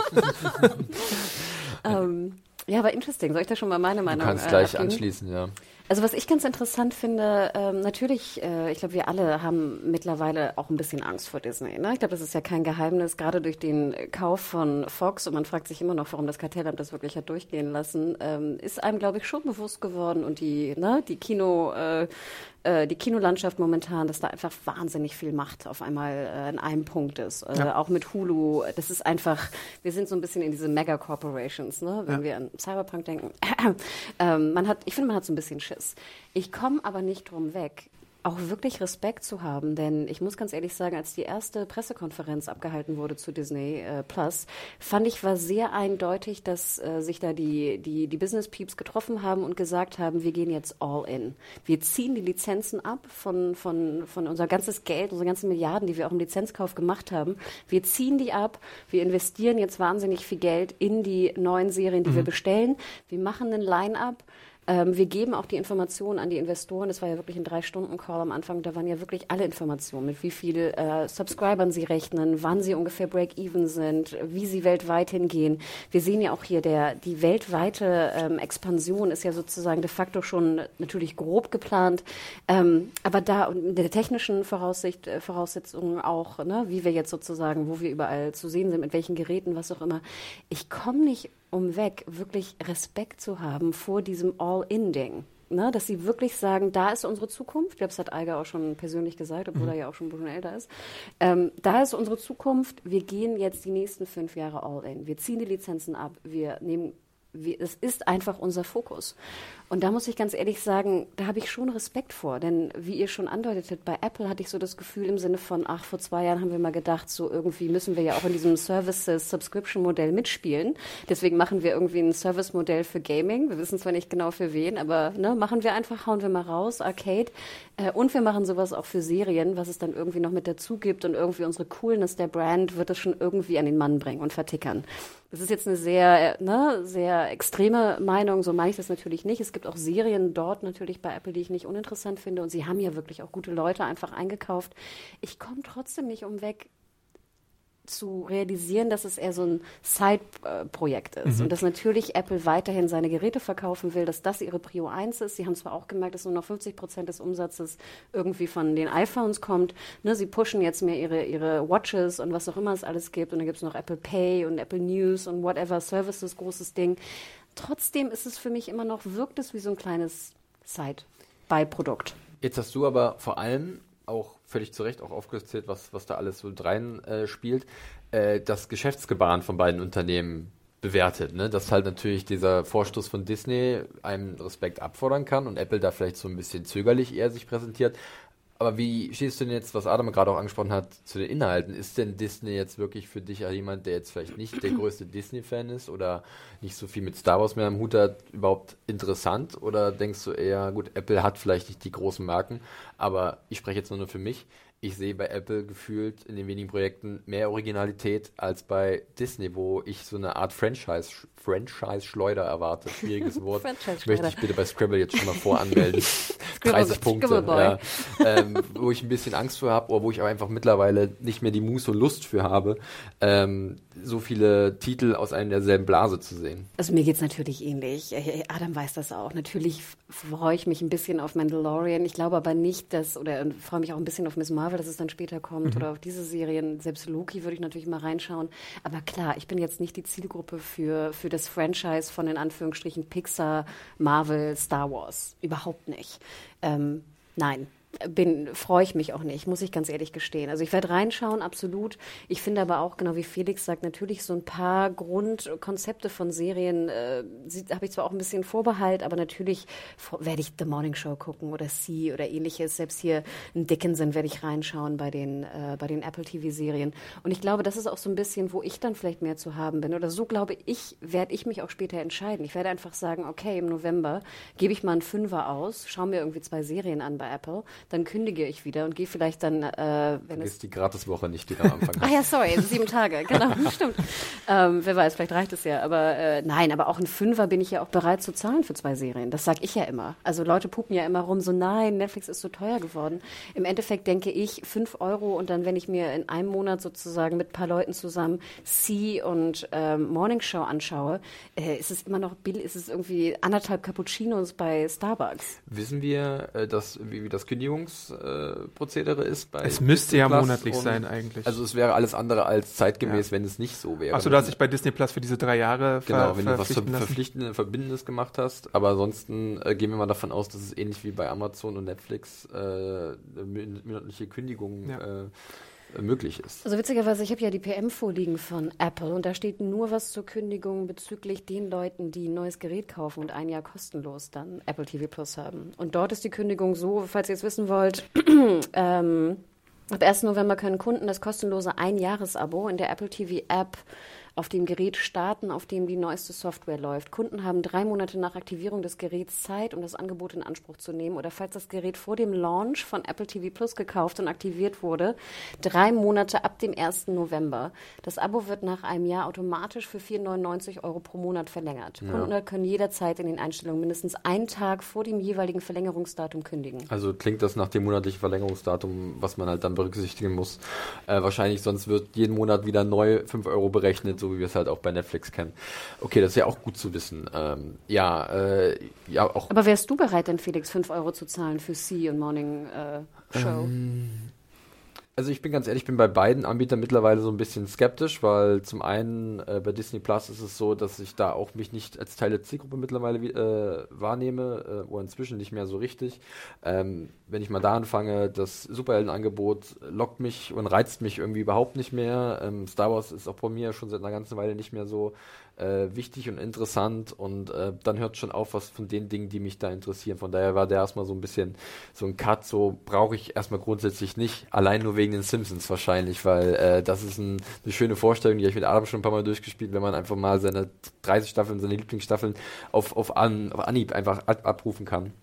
ähm, ja, aber interesting. Soll ich da schon mal meine Meinung Du kannst äh, gleich abgeben? anschließen, ja. Also was ich ganz interessant finde, ähm, natürlich, äh, ich glaube, wir alle haben mittlerweile auch ein bisschen Angst vor Disney. Ne? Ich glaube, das ist ja kein Geheimnis, gerade durch den Kauf von Fox, und man fragt sich immer noch, warum das Kartellamt das wirklich hat durchgehen lassen, ähm, ist einem, glaube ich, schon bewusst geworden und die, ne, die Kino, äh, äh, die Kinolandschaft momentan, dass da einfach wahnsinnig viel Macht auf einmal äh, in einem Punkt ist. Äh, ja. Auch mit Hulu, das ist einfach, wir sind so ein bisschen in diese Mega-Corporations, ne? wenn ja. wir an Cyberpunk denken. ähm, man hat, ich finde, man hat so ein bisschen Schiss. Ich komme aber nicht drum weg, auch wirklich Respekt zu haben, denn ich muss ganz ehrlich sagen, als die erste Pressekonferenz abgehalten wurde zu Disney äh, Plus, fand ich war sehr eindeutig, dass äh, sich da die, die, die Business Peeps getroffen haben und gesagt haben, wir gehen jetzt all in. Wir ziehen die Lizenzen ab von, von, von unser ganzes Geld, unsere ganzen Milliarden, die wir auch im Lizenzkauf gemacht haben. Wir ziehen die ab. Wir investieren jetzt wahnsinnig viel Geld in die neuen Serien, die mhm. wir bestellen. Wir machen einen Line-up ähm, wir geben auch die Informationen an die Investoren. Das war ja wirklich ein Drei-Stunden-Call am Anfang. Da waren ja wirklich alle Informationen, mit wie vielen äh, Subscribern sie rechnen, wann sie ungefähr Break-Even sind, wie sie weltweit hingehen. Wir sehen ja auch hier, der, die weltweite ähm, Expansion ist ja sozusagen de facto schon natürlich grob geplant. Ähm, aber da und der technischen Voraussicht, äh, Voraussetzungen auch, ne, wie wir jetzt sozusagen, wo wir überall zu sehen sind, mit welchen Geräten, was auch immer. Ich komme nicht um weg, wirklich Respekt zu haben vor diesem All-In-Ding. Ne, dass sie wirklich sagen, da ist unsere Zukunft. Ich glaube, das hat Eiger auch schon persönlich gesagt, obwohl mhm. er ja auch schon ein bisschen älter ist. Ähm, da ist unsere Zukunft. Wir gehen jetzt die nächsten fünf Jahre all in. Wir ziehen die Lizenzen ab. Wir nehmen es ist einfach unser Fokus. Und da muss ich ganz ehrlich sagen, da habe ich schon Respekt vor. Denn wie ihr schon andeutetet, bei Apple hatte ich so das Gefühl im Sinne von, ach, vor zwei Jahren haben wir mal gedacht, so irgendwie müssen wir ja auch in diesem Services-Subscription-Modell mitspielen. Deswegen machen wir irgendwie ein Service-Modell für Gaming. Wir wissen zwar nicht genau für wen, aber ne, machen wir einfach, hauen wir mal raus, Arcade. Äh, und wir machen sowas auch für Serien, was es dann irgendwie noch mit dazu gibt und irgendwie unsere Coolness der Brand wird es schon irgendwie an den Mann bringen und vertickern. Das ist jetzt eine sehr, ne, sehr extreme Meinung, so meine ich das natürlich nicht. Es gibt auch Serien dort natürlich bei Apple, die ich nicht uninteressant finde und sie haben ja wirklich auch gute Leute einfach eingekauft. Ich komme trotzdem nicht umweg, zu realisieren, dass es eher so ein Side-Projekt ist mhm. und dass natürlich Apple weiterhin seine Geräte verkaufen will, dass das ihre Prio 1 ist. Sie haben zwar auch gemerkt, dass nur noch 50 Prozent des Umsatzes irgendwie von den iPhones kommt. Ne, sie pushen jetzt mehr ihre, ihre Watches und was auch immer es alles gibt. Und dann gibt es noch Apple Pay und Apple News und whatever Services, großes Ding. Trotzdem ist es für mich immer noch, wirkt es wie so ein kleines Side-Beiprodukt. Jetzt hast du aber vor allem auch völlig zu Recht auch aufgezählt, was, was da alles so rein äh, spielt, äh, das Geschäftsgebaren von beiden Unternehmen bewertet. Ne? Dass halt natürlich dieser Vorstoß von Disney einem Respekt abfordern kann und Apple da vielleicht so ein bisschen zögerlich eher sich präsentiert. Aber wie stehst du denn jetzt, was Adam gerade auch angesprochen hat, zu den Inhalten? Ist denn Disney jetzt wirklich für dich jemand, der jetzt vielleicht nicht der größte Disney-Fan ist oder nicht so viel mit Star Wars mehr am Hut hat, überhaupt interessant? Oder denkst du eher, gut, Apple hat vielleicht nicht die großen Marken, aber ich spreche jetzt nur für mich ich sehe bei Apple gefühlt in den wenigen Projekten mehr Originalität als bei Disney, wo ich so eine Art Franchise, Franchise-Schleuder erwarte. Schwieriges Wort. Möchte ich bitte bei Scrabble jetzt schon mal voranmelden. 30 Punkte. Ja. Ähm, wo ich ein bisschen Angst vor habe, oder wo ich aber einfach mittlerweile nicht mehr die Muße und Lust für habe, ähm, so viele Titel aus einer derselben Blase zu sehen. Also mir geht es natürlich ähnlich. Äh, Adam weiß das auch. Natürlich freue ich mich ein bisschen auf Mandalorian. Ich glaube aber nicht, dass, oder freue mich auch ein bisschen auf Miss Marvel Marvel, dass es dann später kommt, mhm. oder auf diese Serien. Selbst Loki würde ich natürlich mal reinschauen. Aber klar, ich bin jetzt nicht die Zielgruppe für, für das Franchise von in Anführungsstrichen Pixar, Marvel, Star Wars. Überhaupt nicht. Ähm, nein, bin, freue ich mich auch nicht, muss ich ganz ehrlich gestehen. Also ich werde reinschauen, absolut. Ich finde aber auch, genau wie Felix sagt, natürlich so ein paar Grundkonzepte von Serien äh, habe ich zwar auch ein bisschen Vorbehalt, aber natürlich werde ich The Morning Show gucken oder Sie oder ähnliches. Selbst hier in Dickinson werde ich reinschauen bei den, äh, bei den Apple TV-Serien. Und ich glaube, das ist auch so ein bisschen, wo ich dann vielleicht mehr zu haben bin. Oder so glaube ich, werde ich mich auch später entscheiden. Ich werde einfach sagen, okay, im November gebe ich mal einen Fünfer aus, schaue mir irgendwie zwei Serien an bei Apple dann kündige ich wieder und gehe vielleicht dann, äh, wenn dann es... Ist die Gratiswoche nicht, die da am Anfang Ah ja, sorry, sieben Tage, genau, stimmt. Ähm, wer weiß, vielleicht reicht es ja, aber äh, nein, aber auch ein Fünfer bin ich ja auch bereit zu zahlen für zwei Serien. Das sage ich ja immer. Also Leute pupen ja immer rum, so nein, Netflix ist so teuer geworden. Im Endeffekt denke ich, fünf Euro und dann, wenn ich mir in einem Monat sozusagen mit ein paar Leuten zusammen See und ähm, Morning Show anschaue, äh, ist es immer noch billig, ist es irgendwie anderthalb Cappuccinos bei Starbucks. Wissen wir, äh, dass, wie, wie das Kündigung Kündigungsprozedere äh, ist bei Es müsste ja monatlich sein eigentlich. Also es wäre alles andere als zeitgemäß, ja. wenn es nicht so wäre. Achso, du hast dich bei Disney Plus für diese drei Jahre Genau, wenn du was ver verpflichtendes, Verbindendes gemacht hast. Aber ansonsten äh, gehen wir mal davon aus, dass es ähnlich wie bei Amazon und Netflix äh, monatliche Kündigungen ja. äh, möglich ist. Also witzigerweise, ich habe ja die PM vorliegen von Apple und da steht nur was zur Kündigung bezüglich den Leuten, die ein neues Gerät kaufen und ein Jahr kostenlos dann Apple TV Plus haben. Und dort ist die Kündigung so, falls ihr es wissen wollt, ähm, ab 1. November können Kunden das kostenlose Ein-Jahres-Abo in der Apple TV App auf dem Gerät starten, auf dem die neueste Software läuft. Kunden haben drei Monate nach Aktivierung des Geräts Zeit, um das Angebot in Anspruch zu nehmen. Oder falls das Gerät vor dem Launch von Apple TV Plus gekauft und aktiviert wurde, drei Monate ab dem 1. November. Das Abo wird nach einem Jahr automatisch für 4,99 Euro pro Monat verlängert. Ja. Kunden können jederzeit in den Einstellungen mindestens einen Tag vor dem jeweiligen Verlängerungsdatum kündigen. Also klingt das nach dem monatlichen Verlängerungsdatum, was man halt dann berücksichtigen muss. Äh, wahrscheinlich sonst wird jeden Monat wieder neu 5 Euro berechnet so wie wir es halt auch bei Netflix kennen. Okay, das ist ja auch gut zu wissen. Ähm, ja, äh, ja, auch. Aber wärst du bereit, denn Felix 5 Euro zu zahlen für Sea und Morning äh, Show? Ähm, also ich bin ganz ehrlich, ich bin bei beiden Anbietern mittlerweile so ein bisschen skeptisch, weil zum einen äh, bei Disney Plus ist es so, dass ich da auch mich nicht als Teil der Zielgruppe mittlerweile äh, wahrnehme, äh, oder inzwischen nicht mehr so richtig. Ähm, wenn ich mal da anfange, das Superheldenangebot lockt mich und reizt mich irgendwie überhaupt nicht mehr. Ähm, Star Wars ist auch bei mir schon seit einer ganzen Weile nicht mehr so äh, wichtig und interessant und äh, dann hört schon auf, was von den Dingen, die mich da interessieren. Von daher war der erstmal so ein bisschen so ein Cut, so brauche ich erstmal grundsätzlich nicht, allein nur wegen den Simpsons wahrscheinlich, weil äh, das ist ein, eine schöne Vorstellung, die habe ich mit Adam schon ein paar Mal durchgespielt, wenn man einfach mal seine 30 Staffeln, seine Lieblingsstaffeln auf, auf, An, auf Anhieb einfach ab, abrufen kann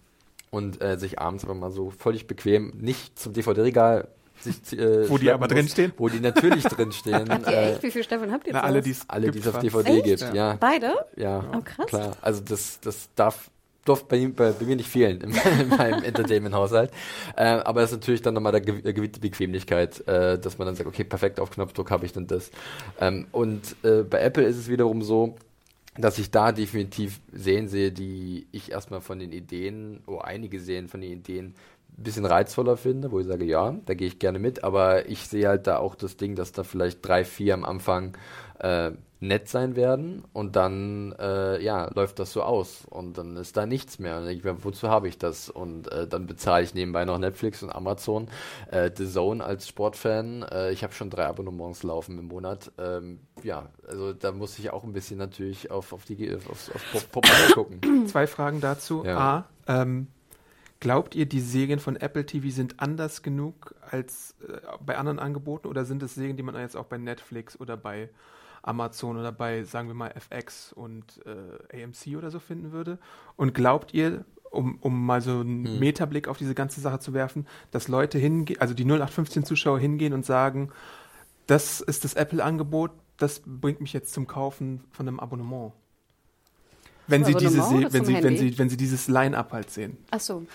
und äh, sich abends aber mal so völlig bequem nicht zum DVD-Regal sich, äh, wo die aber drinstehen? Wo die natürlich drinstehen. habt ihr äh, echt? Wie viele Staffeln habt ihr Na, alle, die's alle, die es auf DVD echt? gibt. Ja. ja. Beide? Ja. Oh, krass. Klar. Also das, das darf durfte bei, bei, bei, mir nicht fehlen in, in meinem Entertainment-Haushalt. Äh, aber es ist natürlich dann nochmal der gewisse Bequemlichkeit, äh, dass man dann sagt, okay, perfekt, auf Knopfdruck habe ich dann das. Ähm, und äh, bei Apple ist es wiederum so, dass ich da definitiv sehen sehe, die ich erstmal von den Ideen, oder einige sehen von den Ideen bisschen reizvoller finde, wo ich sage, ja, da gehe ich gerne mit, aber ich sehe halt da auch das Ding, dass da vielleicht drei, vier am Anfang äh, nett sein werden. Und dann äh, ja läuft das so aus. Und dann ist da nichts mehr. Und dann denke ich mir, wozu habe ich das? Und äh, dann bezahle ich nebenbei noch Netflix und Amazon, äh, The Zone als Sportfan, äh, ich habe schon drei Abonnements laufen im Monat, ähm, ja, also da muss ich auch ein bisschen natürlich auf, auf die auf, auf, auf Pop, Pop gucken. Zwei Fragen dazu. Ja. A, ähm, Glaubt ihr, die Serien von Apple TV sind anders genug als äh, bei anderen Angeboten oder sind es Serien, die man jetzt auch bei Netflix oder bei Amazon oder bei, sagen wir mal, FX und äh, AMC oder so finden würde? Und glaubt ihr, um, um mal so einen hm. Metablick auf diese ganze Sache zu werfen, dass Leute hingehen, also die 0815 Zuschauer hingehen und sagen, das ist das Apple-Angebot, das bringt mich jetzt zum Kaufen von einem Abonnement? Wenn sie, diese, wenn, sie, wenn, sie, wenn sie dieses Line-Up halt sehen. Ach so.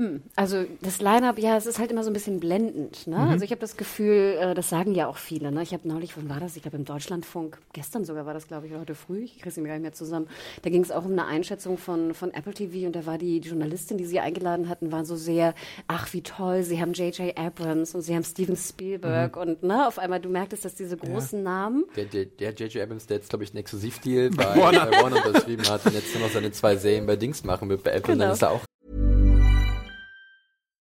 Hm, also das Line-Up, ja, es ist halt immer so ein bisschen blendend. Ne? Mhm. Also ich habe das Gefühl, äh, das sagen ja auch viele. Ne? Ich habe neulich, wann war das? Ich glaube im Deutschlandfunk, gestern sogar war das, glaube ich, oder heute früh, ich kriege sie mir gar nicht mehr zusammen. Da ging es auch um eine Einschätzung von, von Apple TV und da war die Journalistin, die sie eingeladen hatten, war so sehr, ach wie toll, sie haben J.J. Abrams und sie haben Steven Spielberg mhm. und ne, auf einmal, du merktest, dass diese großen ja. Namen. Der J.J. Abrams, der jetzt, glaube ich, einen Exklusivdeal bei Warner, bei Warner unterschrieben hat und jetzt nur noch seine zwei Serien bei Dings machen wird bei Apple, genau. dann ist er auch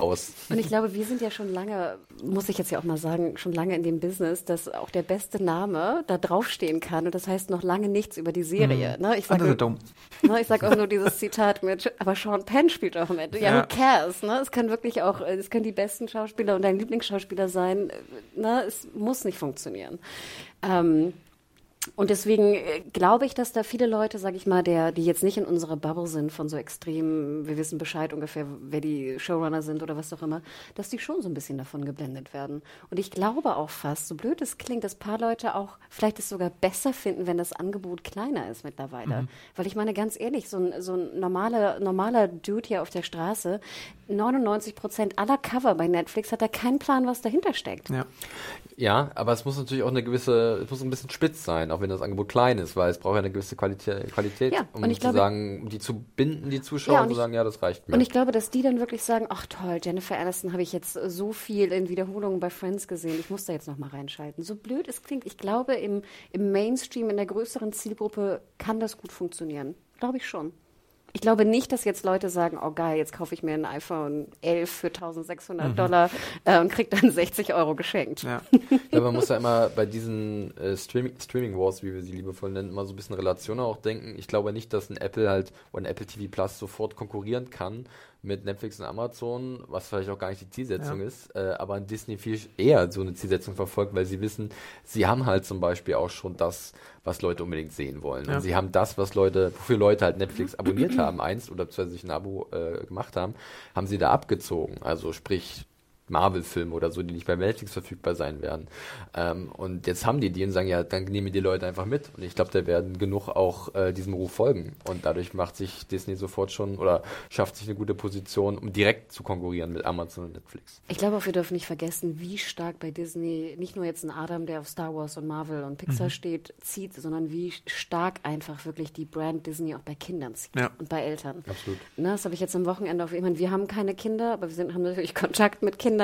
aus. Und ich glaube, wir sind ja schon lange, muss ich jetzt ja auch mal sagen, schon lange in dem Business, dass auch der beste Name da draufstehen kann. Und das heißt noch lange nichts über die Serie. Mhm. Ne? Ich sage ne, sag auch nur dieses Zitat mit, aber Sean Penn spielt auch mit. Ja, ja. who cares? Ne? Es kann wirklich auch, es können die besten Schauspieler und dein Lieblingsschauspieler sein. Ne? Es muss nicht funktionieren. Ähm, und deswegen äh, glaube ich, dass da viele Leute, sage ich mal, der, die jetzt nicht in unserer Bubble sind von so extrem, wir wissen Bescheid ungefähr, wer die Showrunner sind oder was auch immer, dass die schon so ein bisschen davon geblendet werden. Und ich glaube auch fast, so blöd es klingt, dass ein paar Leute auch vielleicht es sogar besser finden, wenn das Angebot kleiner ist mittlerweile. Mhm. Weil ich meine, ganz ehrlich, so ein, so ein normaler, normaler Dude hier auf der Straße, 99 Prozent aller Cover bei Netflix hat da keinen Plan, was dahinter steckt. Ja. Ja, aber es muss natürlich auch eine gewisse, es muss ein bisschen spitz sein auch wenn das Angebot klein ist, weil es braucht ja eine gewisse Qualität, Qualität Ja, um zu glaube- sagen, um die zu binden, die Zuschauer, Ja, und und zu ich- sagen, ja, das reicht mir. Und ich glaube, dass die dann wirklich sagen, ach toll, Jennifer Aniston habe ich jetzt so viel in Wiederholungen bei Friends gesehen, ich muss da jetzt noch mal reinschalten. So blöd es klingt, ich glaube, im, im Mainstream, in der größeren Zielgruppe kann das gut funktionieren. Glaube ich schon. Ich glaube nicht, dass jetzt Leute sagen, oh geil, jetzt kaufe ich mir ein iPhone 11 für 1600 Dollar äh, und krieg dann 60 Euro geschenkt. Ja. Ja, man muss ja immer bei diesen äh, Streaming, Streaming Wars, wie wir sie liebevoll nennen, immer so ein bisschen Relationen auch denken. Ich glaube nicht, dass ein Apple halt oder ein Apple TV Plus sofort konkurrieren kann mit Netflix und Amazon, was vielleicht auch gar nicht die Zielsetzung Ja. ist, äh, aber ein Disney viel eher so eine Zielsetzung verfolgt, weil sie wissen, sie haben halt zum Beispiel auch schon das, was Leute unbedingt sehen wollen. Ja. Und sie haben das, was Leute, wofür Leute halt Netflix abonniert haben, einst oder beziehungsweise sich ein Abo äh, gemacht haben, haben sie da abgezogen. Also sprich Marvel-Filme oder so, die nicht bei Netflix verfügbar sein werden. Ähm, und jetzt haben die die und sagen, ja, dann nehmen die Leute einfach mit. Und ich glaube, da werden genug auch äh, diesem Ruf folgen. Und dadurch macht sich Disney sofort schon oder schafft sich eine gute Position, um direkt zu konkurrieren mit Amazon und Netflix. Ich glaube auch, wir dürfen nicht vergessen, wie stark bei Disney nicht nur jetzt ein Adam, der auf Star Wars und Marvel und Pixar steht, zieht, sondern wie stark einfach wirklich die Brand Disney auch bei Kindern zieht Ja. und bei Eltern. Absolut. Na, das habe ich jetzt am Wochenende auf. Ich meine, wir haben keine Kinder, aber wir sind, haben natürlich Kontakt mit Kindern.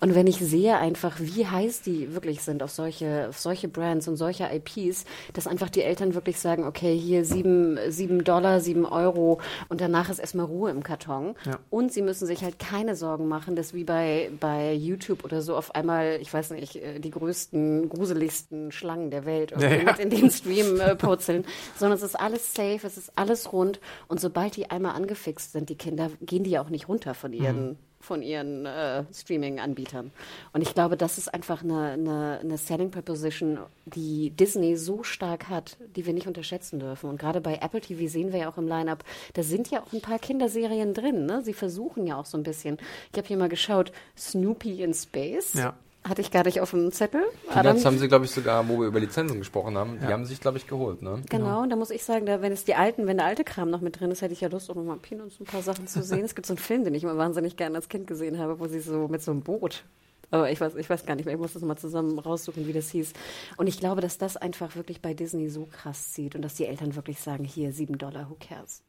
Und wenn ich sehe einfach, wie heiß die wirklich sind auf solche, auf solche Brands und solche IPs, dass einfach die Eltern wirklich sagen, okay, hier sieben, sieben Dollar, sieben Euro und danach ist erstmal Ruhe im Karton. Ja. Und sie müssen sich halt keine Sorgen machen, dass wie bei, bei YouTube oder so auf einmal, ich weiß nicht, äh, die größten, gruseligsten Schlangen der Welt Ja, ja. mit in den Stream äh, purzeln, sondern es ist alles safe, es ist alles rund und sobald die einmal angefixt sind, die Kinder, gehen die ja auch nicht runter von ihren von ihren äh, Streaming-Anbietern. Und ich glaube, das ist einfach eine, eine, eine Selling Proposition, die Disney so stark hat, die wir nicht unterschätzen dürfen. Und gerade bei Apple TV sehen wir ja auch im Line-Up, da sind ja auch ein paar Kinderserien drin. Ne? Sie versuchen ja auch so ein bisschen. Ich habe hier mal geschaut, Snoopy in Space. Ja. Hatte ich gar nicht auf dem Zettel. Peanuts haben sie, glaube ich, sogar, wo wir über Lizenzen gesprochen haben, die Ja. haben sie sich, glaube ich, geholt. Ne? Genau, und da muss ich sagen, da, wenn es die alten, wenn der alte Kram noch mit drin ist, hätte ich ja Lust, auch nochmal Peanuts ein paar Sachen zu sehen. es gibt so einen Film, den ich immer wahnsinnig gerne als Kind gesehen habe, wo sie so mit so einem Boot. Aber ich weiß, ich weiß gar nicht mehr, ich muss das mal zusammen raussuchen, wie das hieß. Und ich glaube, dass das einfach wirklich bei Disney so krass zieht und dass die Eltern wirklich sagen, hier, sieben Dollar, who cares?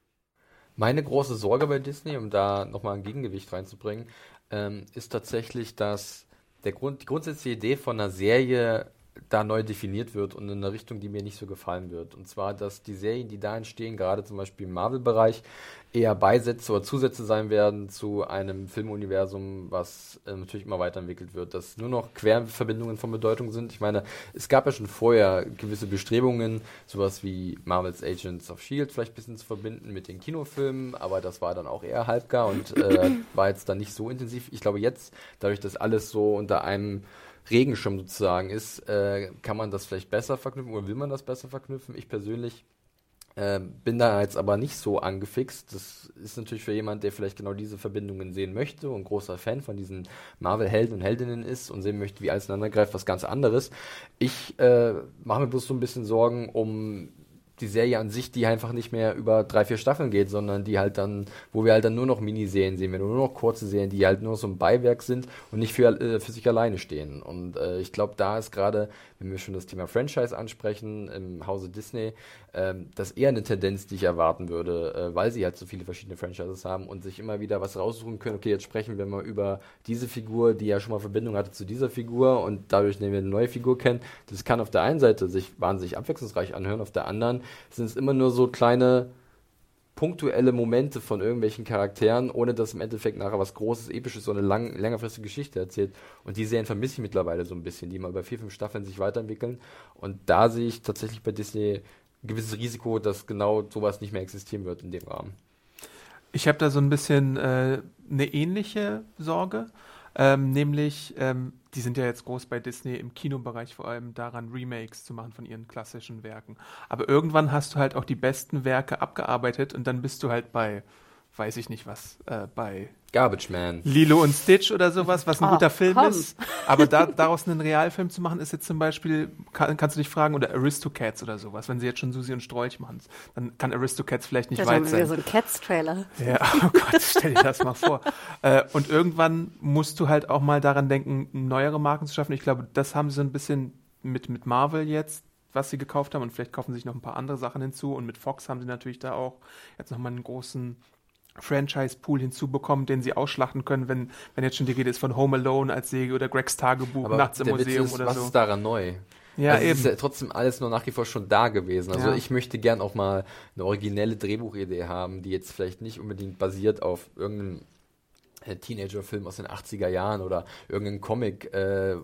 Meine große Sorge bei Disney, um da nochmal ein Gegengewicht reinzubringen, ähm, ist tatsächlich, dass der Grund, die grundsätzliche Idee von einer Serie da neu definiert wird und in eine Richtung, die mir nicht so gefallen wird. Und zwar, dass die Serien, die da entstehen, gerade zum Beispiel im Marvel-Bereich, eher Beisätze oder Zusätze sein werden zu einem Filmuniversum, was äh, natürlich immer weiterentwickelt wird, dass nur noch Querverbindungen von Bedeutung sind. Ich meine, es gab ja schon vorher gewisse Bestrebungen, sowas wie Marvel's Agents of S.H.I.E.L.D. vielleicht ein bisschen zu verbinden mit den Kinofilmen, aber das war dann auch eher halbgar und äh, war jetzt dann nicht so intensiv. Ich glaube jetzt, dadurch, dass alles so unter einem Regenschirm sozusagen ist, äh, kann man das vielleicht besser verknüpfen oder will man das besser verknüpfen? Ich persönlich äh, bin da jetzt aber nicht so angefixt. Das ist natürlich für jemand, der vielleicht genau diese Verbindungen sehen möchte und großer Fan von diesen Marvel-Helden und Heldinnen ist und sehen möchte, wie alles ineinander greift, was ganz anderes. Ich äh, mache mir bloß so ein bisschen Sorgen um die Serie an sich, die einfach nicht mehr über drei, vier Staffeln geht, sondern die halt dann, wo wir halt dann nur noch Miniserien sehen, werden, nur noch kurze Serien, die halt nur so ein Beiwerk sind und nicht für, äh, für sich alleine stehen. Und äh, ich glaube, da ist gerade, wenn wir schon das Thema Franchise ansprechen, im Hause Disney, ähm, das eher eine Tendenz, die ich erwarten würde, äh, weil sie halt so viele verschiedene Franchises haben und sich immer wieder was raussuchen können. Okay, jetzt sprechen wir mal über diese Figur, die ja schon mal Verbindung hatte zu dieser Figur und dadurch nehmen wir eine neue Figur kennen. Das kann auf der einen Seite sich wahnsinnig abwechslungsreich anhören, auf der anderen sind es immer nur so kleine punktuelle Momente von irgendwelchen Charakteren, ohne dass im Endeffekt nachher was Großes, Episches, so eine lang, längerfristige Geschichte erzählt. Und die Serien vermisse ich mittlerweile so ein bisschen, die mal über vier, fünf Staffeln sich weiterentwickeln. Und da sehe ich tatsächlich bei Disney ein gewisses Risiko, dass genau sowas nicht mehr existieren wird in dem Rahmen. Ich habe da so ein bisschen äh, eine ähnliche Sorge, ähm, nämlich ähm, die sind ja jetzt groß bei Disney im Kinobereich vor allem daran, Remakes zu machen von ihren klassischen Werken. Aber irgendwann hast du halt auch die besten Werke abgearbeitet und dann bist du halt bei, weiß ich nicht was, äh, bei Garbage Man. Lilo und Stitch oder sowas, was ein Oh, guter Film komm. ist. Aber da, daraus einen Realfilm zu machen, ist jetzt zum Beispiel, kann, kannst du dich fragen, oder Aristocats oder sowas, wenn sie jetzt schon Susi und Strolch machen, dann kann Aristocats vielleicht nicht Das weit sein. so einen Cats-Trailer. Ja, oh Gott, stell dir das mal vor. Äh, und irgendwann musst du halt auch mal daran denken, neuere Marken zu schaffen. Ich glaube, das haben sie so ein bisschen mit, mit Marvel jetzt, was sie gekauft haben und vielleicht kaufen sie sich noch ein paar andere Sachen hinzu. Und mit Fox haben sie natürlich da auch jetzt nochmal einen großen Franchise-Pool hinzubekommen, den sie ausschlachten können, wenn, wenn jetzt schon die Rede ist von Home Alone als Serie oder Gregs Tagebuch Aber nachts im Museum ist, oder was so. ist daran neu? Ja, also Es eben. ist ja trotzdem alles nur nach wie vor schon da gewesen. Also Ja. ich möchte gern auch mal eine originelle Drehbuchidee haben, die jetzt vielleicht nicht unbedingt basiert auf irgendeinem äh, Teenager-Film aus den 80er Jahren oder irgendeinem Comic, äh,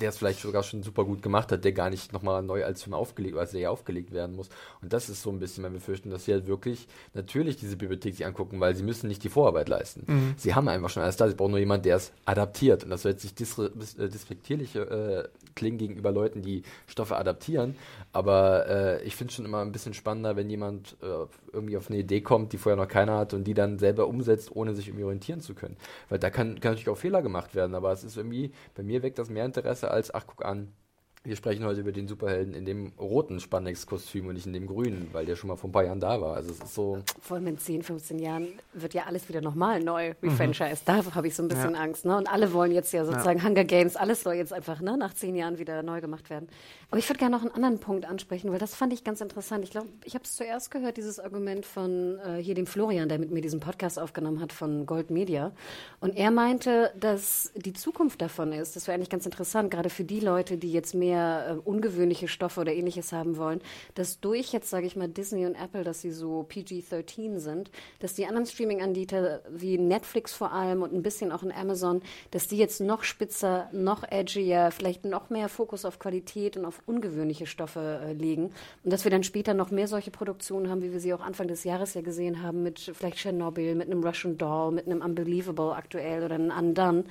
der es vielleicht sogar schon super gut gemacht hat, der gar nicht nochmal neu als Film aufgelegt als Serie aufgelegt werden muss. Und das ist so ein bisschen mein Befürchten, dass sie halt wirklich natürlich diese Bibliothek sich angucken, weil sie müssen nicht die Vorarbeit leisten. Mhm. Sie haben einfach schon alles da, sie brauchen nur jemanden, der es adaptiert. Und das soll jetzt nicht disre- dis äh, dispektierlich äh, klingen gegenüber Leuten, die Stoffe adaptieren, aber äh, ich finde es schon immer ein bisschen spannender, wenn jemand äh, irgendwie auf eine Idee kommt, die vorher noch keiner hat und die dann selber umsetzt, ohne sich irgendwie orientieren zu können. Weil da kann, kann natürlich auch Fehler gemacht werden, aber es ist irgendwie, bei mir weckt das mehr Interesse als, ach guck an, wir sprechen heute über den Superhelden in dem roten Spandex-Kostüm und nicht in dem grünen, weil der schon mal vor ein paar Jahren da war. Also es ist so, Vor allem in 10, 15 Jahren wird ja alles wieder nochmal neu refranchised. Da habe ich so ein bisschen Angst. Ne? Und alle wollen jetzt ja sozusagen Hunger Games, alles soll jetzt einfach ne, nach zehn Jahren wieder neu gemacht werden. Aber ich würde gerne noch einen anderen Punkt ansprechen, weil das fand ich ganz interessant. Ich glaube, ich habe es zuerst gehört, dieses Argument von äh, hier dem Florian, der mit mir diesen Podcast aufgenommen hat von Gold Media. Und er meinte, dass die Zukunft davon ist, das wäre eigentlich ganz interessant, gerade für die Leute, die jetzt mehr äh, ungewöhnliche Stoffe oder ähnliches haben wollen, dass durch jetzt, sage ich mal, Disney und Apple, dass sie so PG-13 sind, dass die anderen Streaming-Anbieter wie Netflix vor allem und ein bisschen auch in Amazon, dass die jetzt noch spitzer, noch edgier, vielleicht noch mehr Fokus auf Qualität und auf ungewöhnliche Stoffe äh, legen. Und dass wir dann später noch mehr solche Produktionen haben, wie wir sie auch Anfang des Jahres ja gesehen haben, mit vielleicht Chernobyl, mit einem Russian Doll, mit einem Unbelievable aktuell oder einem Undone,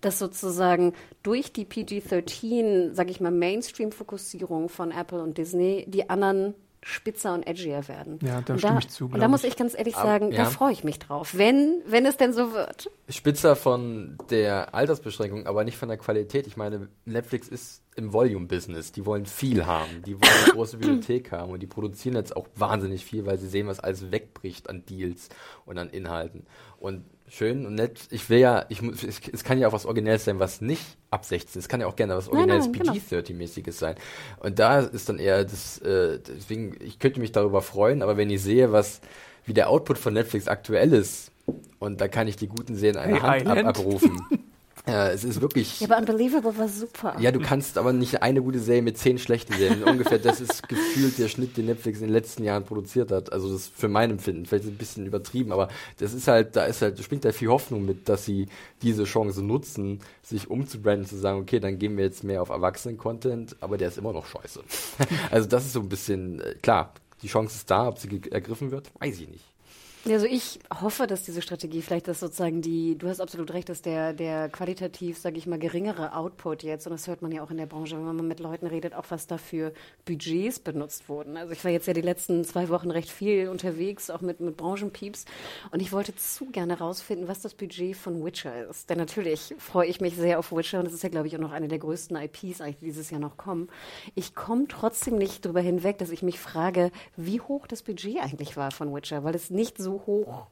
dass sozusagen durch die PG-13, sage ich mal, Mainstream-Fokussierung von Apple und Disney die anderen spitzer und edgier werden. Ja, da und stimme da, ich zu, Und da muss ich. ganz ehrlich Aber- sagen, da ja. freue ich mich drauf, wenn, wenn es denn so wird. spitzer von der Altersbeschränkung, aber nicht von der Qualität. Ich meine, Netflix ist im Volume-Business. Die wollen viel haben. Die wollen eine große Bibliothek haben. Und die produzieren jetzt auch wahnsinnig viel, weil sie sehen, was alles wegbricht an Deals und an Inhalten. Und schön und nett. Ich will ja, ich muss, es, es kann ja auch was Originelles sein, was nicht ab 16 ist. Es kann ja auch gerne was Originelles nein, genau. PG-30-mäßiges sein. Und da ist dann eher das, äh, deswegen, ich könnte mich darüber freuen, aber wenn ich sehe, was, wie der Output von Netflix aktuell ist, und da kann ich die guten Serien einer Hey, Hand ab abrufen. ja, es ist wirklich. Ja, aber Unbelievable war super. Ja, du kannst aber nicht eine gute Serie mit zehn schlechten Serien. Ungefähr das ist gefühlt der Schnitt, den Netflix in den letzten Jahren produziert hat. Also das ist für mein Empfinden. Vielleicht ein bisschen übertrieben, aber das ist halt, da ist halt, da springt da viel Hoffnung mit, dass sie diese Chance nutzen, sich umzubranden, zu sagen, okay, dann gehen wir jetzt mehr auf Erwachsenen-Content, aber der ist immer noch scheiße. also das ist so ein bisschen, äh, klar, die Chance ist da, ob sie ergriffen wird, weiß ich nicht. Also ich hoffe, dass diese Strategie vielleicht das sozusagen die, du hast absolut recht, dass der, der qualitativ, sage ich mal, geringere Output jetzt, und das hört man ja auch in der Branche, wenn man mit Leuten redet, auch was dafür Budgets benutzt wurden. Also ich war jetzt ja die letzten zwei Wochen recht viel unterwegs, auch mit, mit Branchenpieps, und ich wollte zu gerne rausfinden, was das Budget von Witcher ist. Denn natürlich freue ich mich sehr auf Witcher, und das ist ja, glaube ich, auch noch eine der größten IPs, eigentlich, die dieses Jahr noch kommen. Ich komme trotzdem nicht drüber hinweg, dass ich mich frage, wie hoch das Budget eigentlich war von Witcher, weil es nicht so hoch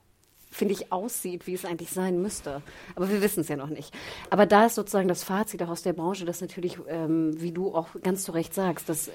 finde ich, aussieht, wie es eigentlich sein müsste. Aber wir wissen es ja noch nicht. Aber da ist sozusagen das Fazit auch aus der Branche, dass natürlich, ähm, wie du auch ganz zu Recht sagst, dass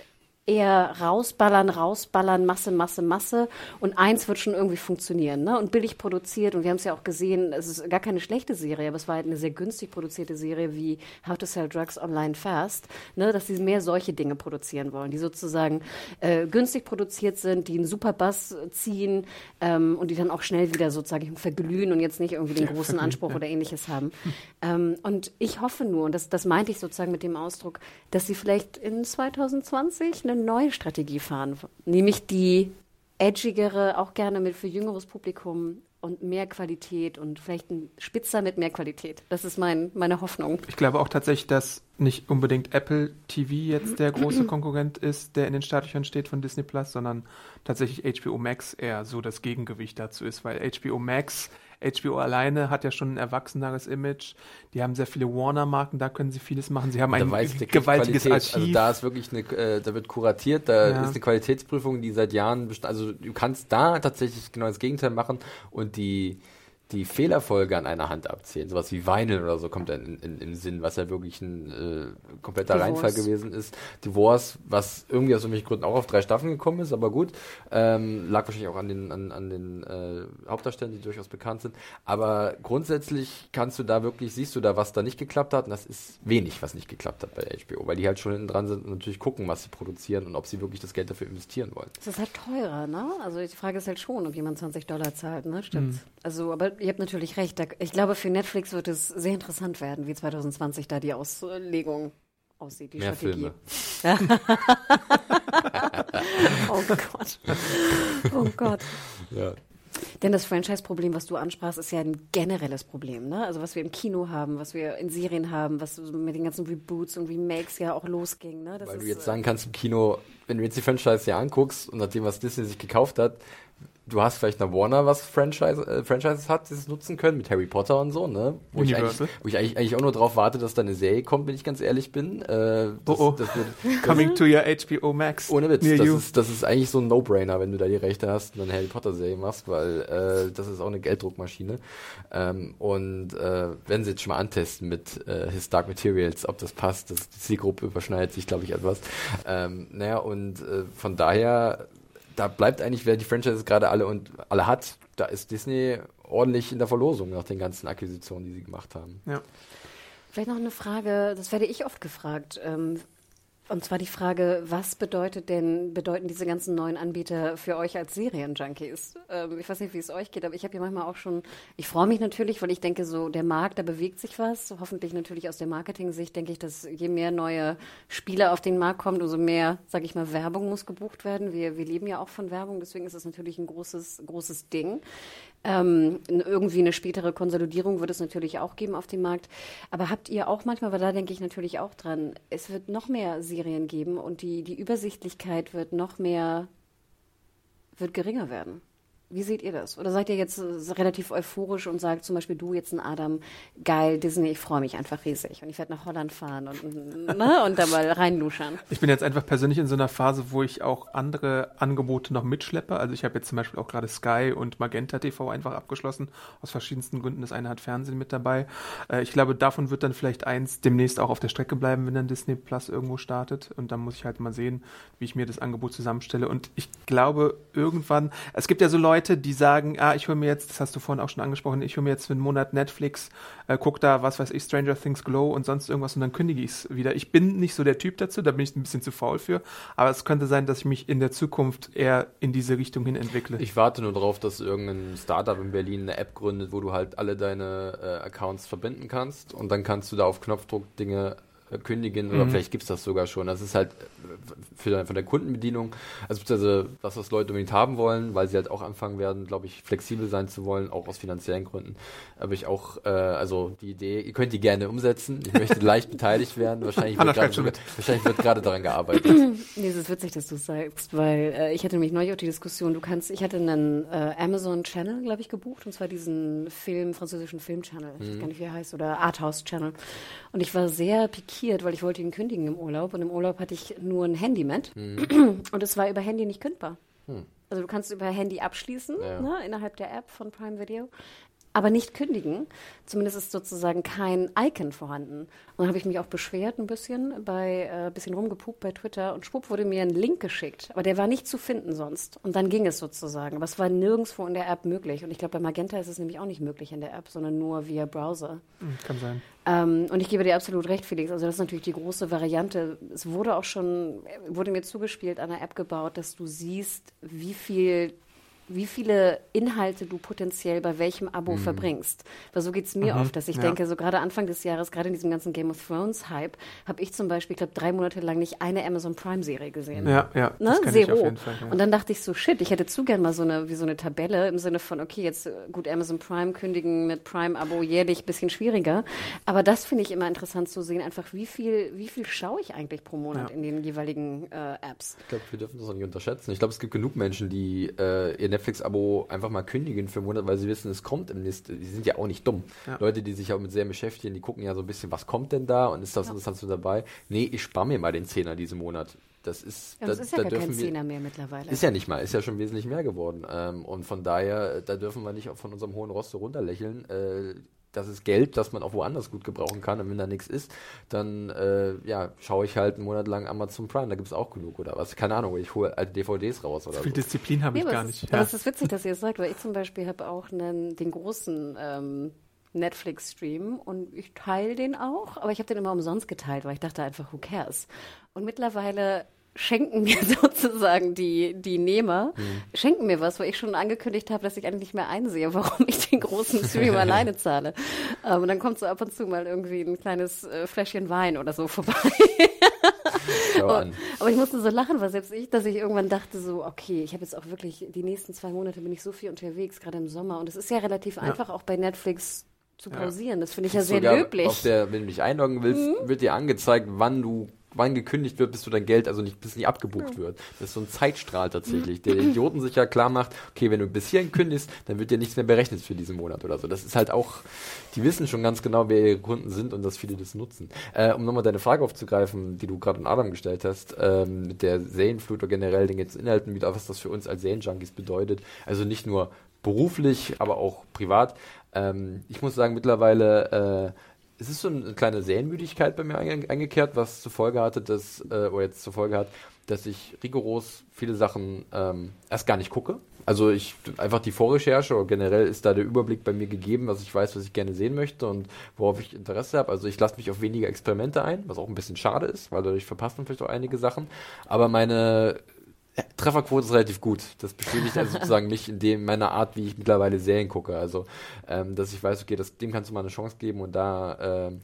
eher rausballern, rausballern, Masse, Masse, Masse und eins wird schon irgendwie funktionieren. Ne? Und billig produziert und wir haben es ja auch gesehen, es ist gar keine schlechte Serie, aber es war halt eine sehr günstig produzierte Serie wie How to Sell Drugs Online Fast, ne? dass sie mehr solche Dinge produzieren wollen, die sozusagen äh, günstig produziert sind, die einen super Bass ziehen ähm, und die dann auch schnell wieder sozusagen verglühen und jetzt nicht irgendwie den großen Anspruch oder ähnliches haben. Ähm, und ich hoffe nur, und das, das meinte ich sozusagen mit dem Ausdruck, dass sie vielleicht in 2020 eine neue Strategie fahren, nämlich die edgigere, auch gerne mit für jüngeres Publikum und mehr Qualität und vielleicht ein Spitzer mit mehr Qualität. Das ist mein, meine Hoffnung. Ich glaube auch tatsächlich, dass nicht unbedingt Apple TV jetzt der große Konkurrent ist, der in den Startlöchern steht von Disney Plus, sondern tatsächlich HBO Max eher so das Gegengewicht dazu ist, weil HBO Max, HBO alleine hat ja schon ein erwachseneres Image. Die haben sehr viele Warner-Marken, da können sie vieles machen. Sie haben ein gewaltiges Qualität, Archiv. Also da ist wirklich eine, äh, da wird kuratiert, da Ja. ist eine Qualitätsprüfung, die seit Jahren, also du kannst da tatsächlich genau das Gegenteil machen und die die Fehlerfolge an einer Hand abzählen. Sowas wie Vinyl oder so kommt dann in, in, im Sinn, was ja wirklich ein äh, kompletter Divorce. Reinfall gewesen ist. Divorce, was irgendwie aus irgendwelchen Gründen auch auf drei Staffeln gekommen ist, aber gut. Ähm, lag wahrscheinlich auch an den, an, an den äh, Hauptdarstellern, die durchaus bekannt sind. Aber grundsätzlich kannst du da wirklich, siehst du da, was da nicht geklappt hat. Und das ist wenig, was nicht geklappt hat bei HBO, weil die halt schon hinten dran sind und natürlich gucken, was sie produzieren und ob sie wirklich das Geld dafür investieren wollen. Es ist halt teurer, ne? Also die Frage ist halt schon, ob jemand 20 Dollar zahlt, ne? Stimmt's? Also, aber ihr habt natürlich recht. Ich glaube, für Netflix wird es sehr interessant werden, wie 2020 da die Auslegung aussieht, die Mehr Strategie. Filme. Oh Gott. Oh Gott. Ja. Denn das Franchise-Problem, was du ansprachst, ist ja ein generelles Problem. Ne? Also was wir im Kino haben, was wir in Serien haben, was mit den ganzen Reboots und Remakes ja auch losging. Ne? Weil du jetzt sagen kannst im Kino, wenn du jetzt die Franchise hier anguckst und nachdem, was Disney sich gekauft hat, du hast vielleicht eine Warner, was Franchise, äh, Franchises hat, die es nutzen können, mit Harry Potter und so, ne? Wo ich, eigentlich, Universal. wo ich eigentlich, eigentlich auch nur darauf warte, dass da eine Serie kommt, wenn ich ganz ehrlich bin. Äh, das, Oh, oh. Das wird, Coming to your HBO Max. ohne Witz, Near das you. ist, das ist eigentlich so ein No-Brainer, wenn du da die Rechte hast und eine Harry Potter-Serie machst, weil äh, das ist auch eine Gelddruckmaschine. Ähm, und äh, wenn sie jetzt schon mal antesten mit äh, His Dark Materials, ob das passt, das, die Zielgruppe überschneidet sich, glaube ich, etwas. Ähm, naja, und äh, von daher, da bleibt eigentlich, wer die Franchises gerade alle und alle hat, da ist Disney ordentlich in der Verlosung nach den ganzen Akquisitionen, die sie gemacht haben. Ja. Vielleicht noch eine Frage, das werde ich oft gefragt. Ähm, und zwar die Frage, was bedeutet denn, bedeuten diese ganzen neuen Anbieter für euch als Serienjunkies? Ähm, ich weiß nicht, wie es euch geht, aber ich habe ja manchmal auch schon, ich freue mich natürlich, weil ich denke, so der Markt, da bewegt sich was. Hoffentlich natürlich aus der Marketing-Sicht denke ich, dass je mehr neue Spieler auf den Markt kommen, umso mehr, sage ich mal, Werbung muss gebucht werden. Wir, wir leben ja auch von Werbung, deswegen ist es natürlich ein großes, großes Ding. Ähm, irgendwie eine spätere Konsolidierung wird es natürlich auch geben auf dem Markt. Aber habt ihr auch manchmal, weil da denke ich natürlich auch dran, es wird noch mehr Serien geben und die, die Übersichtlichkeit wird noch mehr, wird geringer werden. Wie seht ihr das? Oder seid ihr jetzt äh, relativ euphorisch und sagt zum Beispiel du jetzt ein Adam, geil, Disney, ich freue mich einfach riesig und ich werde nach Holland fahren und, ne, und da mal reinluschern. Ich bin jetzt einfach persönlich in so einer Phase, wo ich auch andere Angebote noch mitschleppe. Also ich habe jetzt zum Beispiel auch gerade Sky und Magenta TV einfach abgeschlossen, aus verschiedensten Gründen. Das eine hat Fernsehen mit dabei. Äh, ich glaube, davon wird dann vielleicht eins demnächst auch auf der Strecke bleiben, wenn dann Disney Plus irgendwo startet. Und dann muss ich halt mal sehen, wie ich mir das Angebot zusammenstelle. Und ich glaube, irgendwann, es gibt ja so Leute, die sagen, ah, ich hole mir jetzt, das hast du vorhin auch schon angesprochen, ich hole mir jetzt für einen Monat Netflix, äh, guck da, was weiß ich, Stranger Things Glow und sonst irgendwas und dann kündige ich es wieder. Ich bin nicht so der Typ dazu, da bin ich ein bisschen zu faul für, aber es könnte sein, dass ich mich in der Zukunft eher in diese Richtung hin entwickle. Ich warte nur darauf, dass irgendein Startup in Berlin eine App gründet, wo du halt alle deine äh, Accounts verbinden kannst und dann kannst du da auf Knopfdruck Dinge kündigen oder vielleicht gibt's das sogar schon. Das ist halt äh, für, von der Kundenbedienung, also beziehungsweise was was Leute unbedingt haben wollen, weil sie halt auch anfangen werden, glaube ich, flexibel sein zu wollen, auch aus finanziellen Gründen. Aber ich auch, äh, also die Idee, ihr könnt die gerne umsetzen. Ich möchte leicht beteiligt werden. Wahrscheinlich wird gerade wahrscheinlich wird daran gearbeitet. Nee, es ist witzig, dass du es sagst, weil äh, ich hatte nämlich neulich auch die Diskussion, du kannst, ich hatte einen äh, Amazon-Channel, glaube ich, gebucht, und zwar diesen Film, französischen Film-Channel, ich weiß gar nicht, wie er heißt, oder Arthouse-Channel. Und ich war sehr pikiert, weil ich wollte ihn kündigen im Urlaub und im Urlaub hatte ich nur ein Handy mit und es war über Handy nicht kündbar. Also du kannst über Handy abschließen, Ja. ne, innerhalb der App von Prime Video. Aber nicht kündigen. Zumindest ist sozusagen kein Icon vorhanden. Und dann habe ich mich auch beschwert ein bisschen, bei äh, bisschen rumgepupt bei Twitter und schwupp wurde mir ein Link geschickt. Aber der war nicht zu finden sonst. Und dann ging es sozusagen. Aber es war nirgendwo in der App möglich. Und ich glaube, bei Magenta ist es nämlich auch nicht möglich in der App, sondern nur via Browser. Hm, Kann sein. Ähm, und ich gebe dir absolut recht, Felix. Also das ist natürlich die große Variante. Es wurde auch schon, wurde mir zugespielt, an einer App gebaut, dass du siehst, wie viel wie viele Inhalte du potenziell bei welchem Abo verbringst. Weil so geht's mir oft, dass ich ja. denke, so gerade Anfang des Jahres, gerade in diesem ganzen Game of Thrones Hype, habe ich zum Beispiel, ich glaube, drei Monate lang nicht eine Amazon Prime Serie gesehen. Ja, ja, Ne? das kenne ich auf Zero. jeden Fall. Ja. Und dann dachte ich so, shit, ich hätte zu gern mal so eine, wie so eine Tabelle im Sinne von, okay, jetzt äh, gut Amazon Prime kündigen mit Prime-Abo jährlich, bisschen schwieriger. Aber das finde ich immer interessant zu sehen, einfach wie viel, wie viel schaue ich eigentlich pro Monat Ja. in den jeweiligen äh, Apps. Ich glaube, wir dürfen das auch nicht unterschätzen. Ich glaube, es gibt genug Menschen, die äh, ihr Netflix-Abo einfach mal kündigen für einen Monat, weil sie wissen, es kommt im nächsten. Die sind ja auch nicht dumm. Ja. Leute, die sich auch mit Serien beschäftigen, die gucken ja so ein bisschen, was kommt denn da und ist das interessant so dabei? Nee, ich spare mir mal den Zehner diesen Monat. Das ist, Ja, da, das ist ja da gar kein dürfen wir, Zehner mehr mittlerweile. ist ja nicht mal, ist ja schon wesentlich mehr geworden. Ähm, und von daher, da dürfen wir nicht von unserem hohen Roste runterlächeln. Äh, das ist Geld, das man auch woanders gut gebrauchen kann. Und wenn da nichts ist, dann äh, ja, schaue ich halt einen Monat lang Amazon Prime. Da gibt es auch genug oder was. Keine Ahnung, ich hole alte DVDs raus oder So viel so. Disziplin habe Nee, ich gar es nicht. Ist, aber es ist witzig, dass ihr es sagt, weil ich zum Beispiel habe auch einen, den großen ähm, Netflix-Stream und ich teile den auch, aber ich habe den immer umsonst geteilt, weil ich dachte einfach, who cares? Und mittlerweile schenken mir sozusagen die, die Nehmer, schenken mir was, weil ich schon angekündigt habe, dass ich eigentlich nicht mehr einsehe, warum ich den großen Stream alleine zahle. Ähm, und dann kommt so ab und zu mal irgendwie ein kleines äh, Fläschchen Wein oder so vorbei. An. Aber ich musste so lachen, weil selbst ich, dass ich irgendwann dachte so, okay, ich habe jetzt auch wirklich, die nächsten zwei Monate bin ich so viel unterwegs, gerade im Sommer. Und es ist ja relativ einfach, auch bei Netflix zu pausieren. Das finde ich ja sehr Sogar löblich. Mhm. Auf der, wenn du dich einloggen willst, wird dir angezeigt, wann du wann gekündigt wird, bis du dein Geld, also nicht, bis nicht abgebucht wird. Das ist so ein Zeitstrahl tatsächlich, der den Idioten sich ja klar macht, okay, wenn du bis hierhin kündigst, dann wird dir nichts mehr berechnet für diesen Monat oder so. Das ist halt auch, die wissen schon ganz genau, wer ihre Kunden sind und dass viele das nutzen. Äh, um nochmal deine Frage aufzugreifen, die du gerade an Adam gestellt hast, ähm, mit der Serienflut oder generell den jetzt Inhalten wieder, was das für uns als Serienjunkies bedeutet. Also nicht nur beruflich, aber auch privat. Ähm, ich muss sagen, mittlerweile äh, es ist so eine kleine Serienmüdigkeit bei mir einge eingekehrt, was zur Folge hatte, dass, äh, oder jetzt zur Folge hat, dass ich rigoros viele Sachen ähm, erst gar nicht gucke. Also ich einfach die Vorrecherche oder generell ist da der Überblick bei mir gegeben, was ich weiß, was ich gerne sehen möchte und worauf ich Interesse habe. Also ich lasse mich auf weniger Experimente ein, was auch ein bisschen schade ist, weil dadurch verpasst man vielleicht auch einige Sachen. Aber meine Trefferquote ist relativ gut. Das bestätigt also sozusagen mich in dem meiner Art, wie ich mittlerweile Serien gucke. Also, ähm, dass ich weiß, okay, das, dem kannst du mal eine Chance geben und da ähm,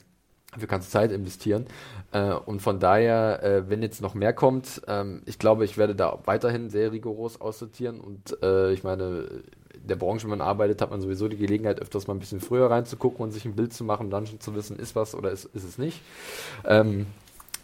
dafür kannst du Zeit investieren. Äh, und von daher, äh, wenn jetzt noch mehr kommt, ähm, ich glaube, ich werde da weiterhin sehr rigoros aussortieren. Und äh, ich meine, in der Branche, wenn man arbeitet, hat man sowieso die Gelegenheit, öfters mal ein bisschen früher reinzugucken und sich ein Bild zu machen, dann schon zu wissen, ist was oder ist, ist es nicht. Ähm,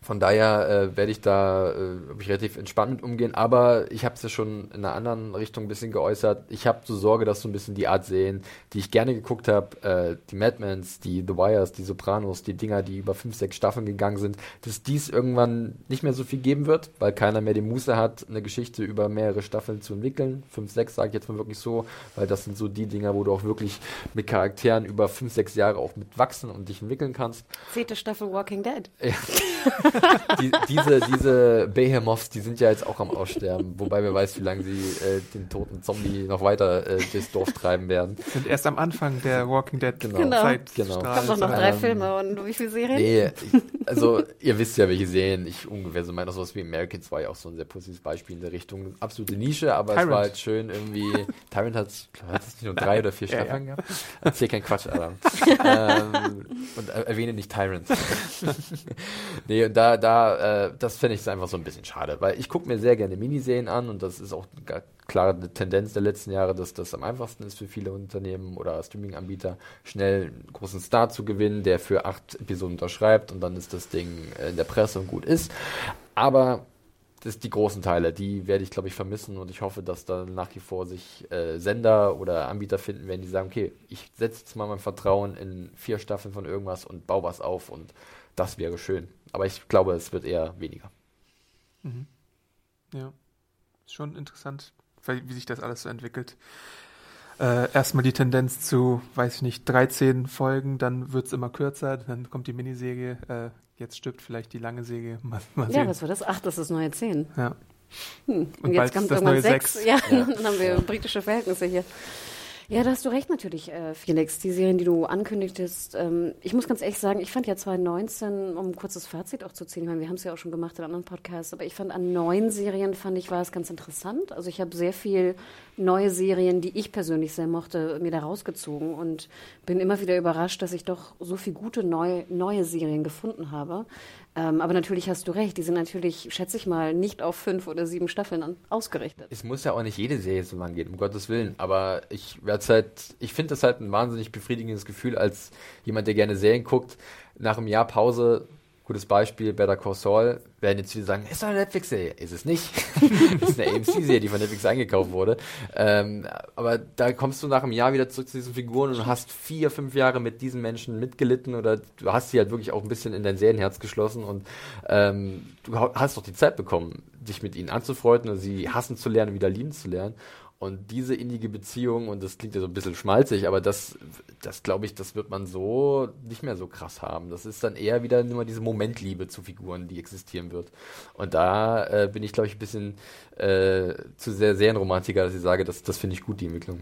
von daher äh, werde ich da äh, ich relativ entspannt mit umgehen, aber ich habe es ja schon in einer anderen Richtung ein bisschen geäußert. Ich habe so Sorge, dass so ein bisschen die Art sehen, die ich gerne geguckt habe, äh, die Madmans, die The Wires, die Sopranos, die Dinger, die über fünf, sechs Staffeln gegangen sind, dass dies irgendwann nicht mehr so viel geben wird, weil keiner mehr die Muße hat, eine Geschichte über mehrere Staffeln zu entwickeln. Fünf, sechs sage ich jetzt mal wirklich so, weil das sind so die Dinger, wo du auch wirklich mit Charakteren über fünf, sechs Jahre auch mitwachsen und dich entwickeln kannst. Zehnte Staffel Walking Dead. die, diese, diese Behemoths, die sind ja jetzt auch am Aussterben, wobei wer weiß, wie lange sie äh, den toten Zombie noch weiter äh, durchs Dorf treiben werden. sind erst am Anfang der Walking Dead Genau. Genau. Zeitstrahl. Genau. Kommt noch, noch Ähm, drei Filme und wie viele Serien? Nee, ich, also ihr wisst ja, welche Serien ich ungefähr so meine. Sowas wie Americans war ja auch so ein sehr positives Beispiel in der Richtung. Absolute Nische, aber es Tyrant. war halt schön irgendwie. Tyrant hat hat es nicht nur drei oder vier Ja, ja. Staffeln gehabt? Erzähl kein Quatsch, Adam. ähm, und er- erwähne nicht Tyrant. nee, und da, da, äh, das fände ich einfach so ein bisschen schade, weil ich gucke mir sehr gerne Miniserien an und das ist auch eine klare Tendenz der letzten Jahre, dass das am einfachsten ist für viele Unternehmen oder Streaming-Anbieter, schnell einen großen Star zu gewinnen, der für acht Episoden unterschreibt und dann ist das Ding äh, in der Presse und gut ist. Aber das die großen Teile, die werde ich, glaube ich, vermissen und ich hoffe, dass da nach wie vor sich äh, Sender oder Anbieter finden werden, die sagen, okay, ich setze jetzt mal mein Vertrauen in vier Staffeln von irgendwas und baue was auf und das wäre schön. Aber ich glaube, es wird eher weniger. Ja. Ist schon interessant, wie sich das alles so entwickelt. Äh, erstmal die Tendenz zu, weiß ich nicht, 13 Folgen, dann wird es immer kürzer, dann kommt die Miniserie, äh, jetzt stirbt vielleicht die lange Serie. Mal, mal Ja, sehen. was war das? Ach, das ist neue 10. Ja. Hm. Und, Und jetzt kommt irgendwann neue 6. sechs. Ja, Ja. dann haben wir britische Verhältnisse hier. Ja, da hast du recht natürlich, äh, Felix. Die Serien, die du ankündigtest. Ähm, ich muss ganz ehrlich sagen, ich fand ja 2019, um ein kurzes Fazit auch zu ziehen, ich meine, wir haben es ja auch schon gemacht in anderen Podcasts, aber ich fand an neuen Serien, fand ich, war es ganz interessant. Also ich habe sehr viel neue Serien, die ich persönlich sehr mochte, mir da rausgezogen und bin immer wieder überrascht, dass ich doch so viel gute neue, neue Serien gefunden habe. Ähm, aber natürlich hast du recht, die sind natürlich, schätze ich mal, nicht auf fünf oder sieben Staffeln ausgerichtet. Es muss ja auch nicht jede Serie so lang gehen, um Gottes Willen. Aber ich werde halt, ich finde das halt ein wahnsinnig befriedigendes Gefühl, als jemand, der gerne Serien guckt, nach einem Jahr Pause, gutes Beispiel, Better Call Saul, werden jetzt viele sagen, ist doch eine Netflix-Serie. Ist es nicht. ist eine AMC-Serie, die von Netflix eingekauft wurde. Ähm, aber da kommst du nach einem Jahr wieder zurück zu diesen Figuren und hast vier, fünf Jahre mit diesen Menschen mitgelitten oder du hast sie halt wirklich auch ein bisschen in dein Serienherz geschlossen und ähm, du ha- hast doch die Zeit bekommen. sich mit ihnen anzufreunden und sie hassen zu lernen, wieder lieben zu lernen. Und diese innige Beziehung, und das klingt ja so ein bisschen schmalzig, aber das, das glaube ich, das wird man so nicht mehr so krass haben. Das ist dann eher wieder nur diese Momentliebe zu Figuren, die existieren wird. Und da äh, bin ich, glaube ich, ein bisschen äh, zu sehr Serienromantiker, dass ich sage, das, das finde ich gut, die Entwicklung.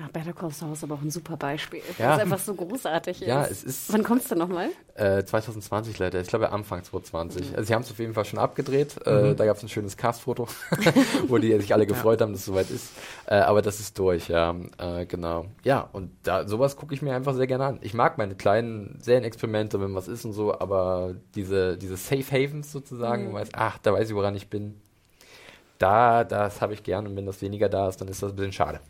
Ach, Better Call Saul ist aber auch ein super Beispiel, Ja. weil es einfach so großartig ist. Ja, es ist- Wann kommst du nochmal? Äh, 2020 leider, ich glaube Anfang 2020. Also sie haben es auf jeden Fall schon abgedreht. Äh, da gab es ein schönes Castfoto, wo die sich alle gefreut haben, dass es soweit ist. Äh, aber das ist durch, ja. Äh, genau. Ja, und da sowas gucke ich mir einfach sehr gerne an. Ich mag meine kleinen Serienexperimente, wenn was ist und so, aber diese, diese Safe Havens sozusagen, wo man weiß, ach, da weiß ich, woran ich bin. Da, das habe ich gern und wenn das weniger da ist, dann ist das ein bisschen schade.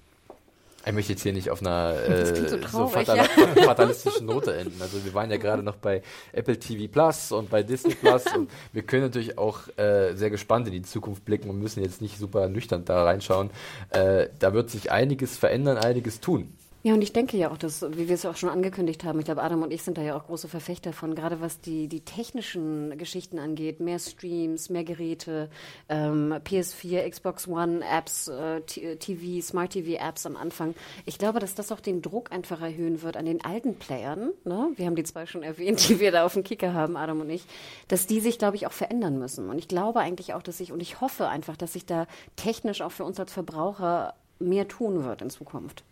Ich möchte jetzt hier nicht auf einer äh, so so traurig, fatal ja. fatalistischen Note enden. Also wir waren ja gerade noch bei Apple TV Plus und bei Disney Plus und wir können natürlich auch äh, sehr gespannt in die Zukunft blicken und müssen jetzt nicht super nüchtern da reinschauen. Äh, da wird sich einiges verändern, einiges tun. Ja, und ich denke ja auch, dass, wie wir es auch schon angekündigt haben, ich glaube, Adam und ich sind da ja auch große Verfechter von, gerade was die, die technischen Geschichten angeht, mehr Streams, mehr Geräte, ähm, PS4, Xbox One, Apps, äh, TV, Smart TV Apps am Anfang. Ich glaube, dass das auch den Druck einfach erhöhen wird an den alten Playern. Ne? Wir haben die zwei schon erwähnt, die wir da auf dem Kicker haben, Adam und ich, dass die sich, glaube ich, auch verändern müssen. Und ich glaube eigentlich auch, dass sich, und ich hoffe einfach, dass sich da technisch auch für uns als Verbraucher mehr tun wird in Zukunft.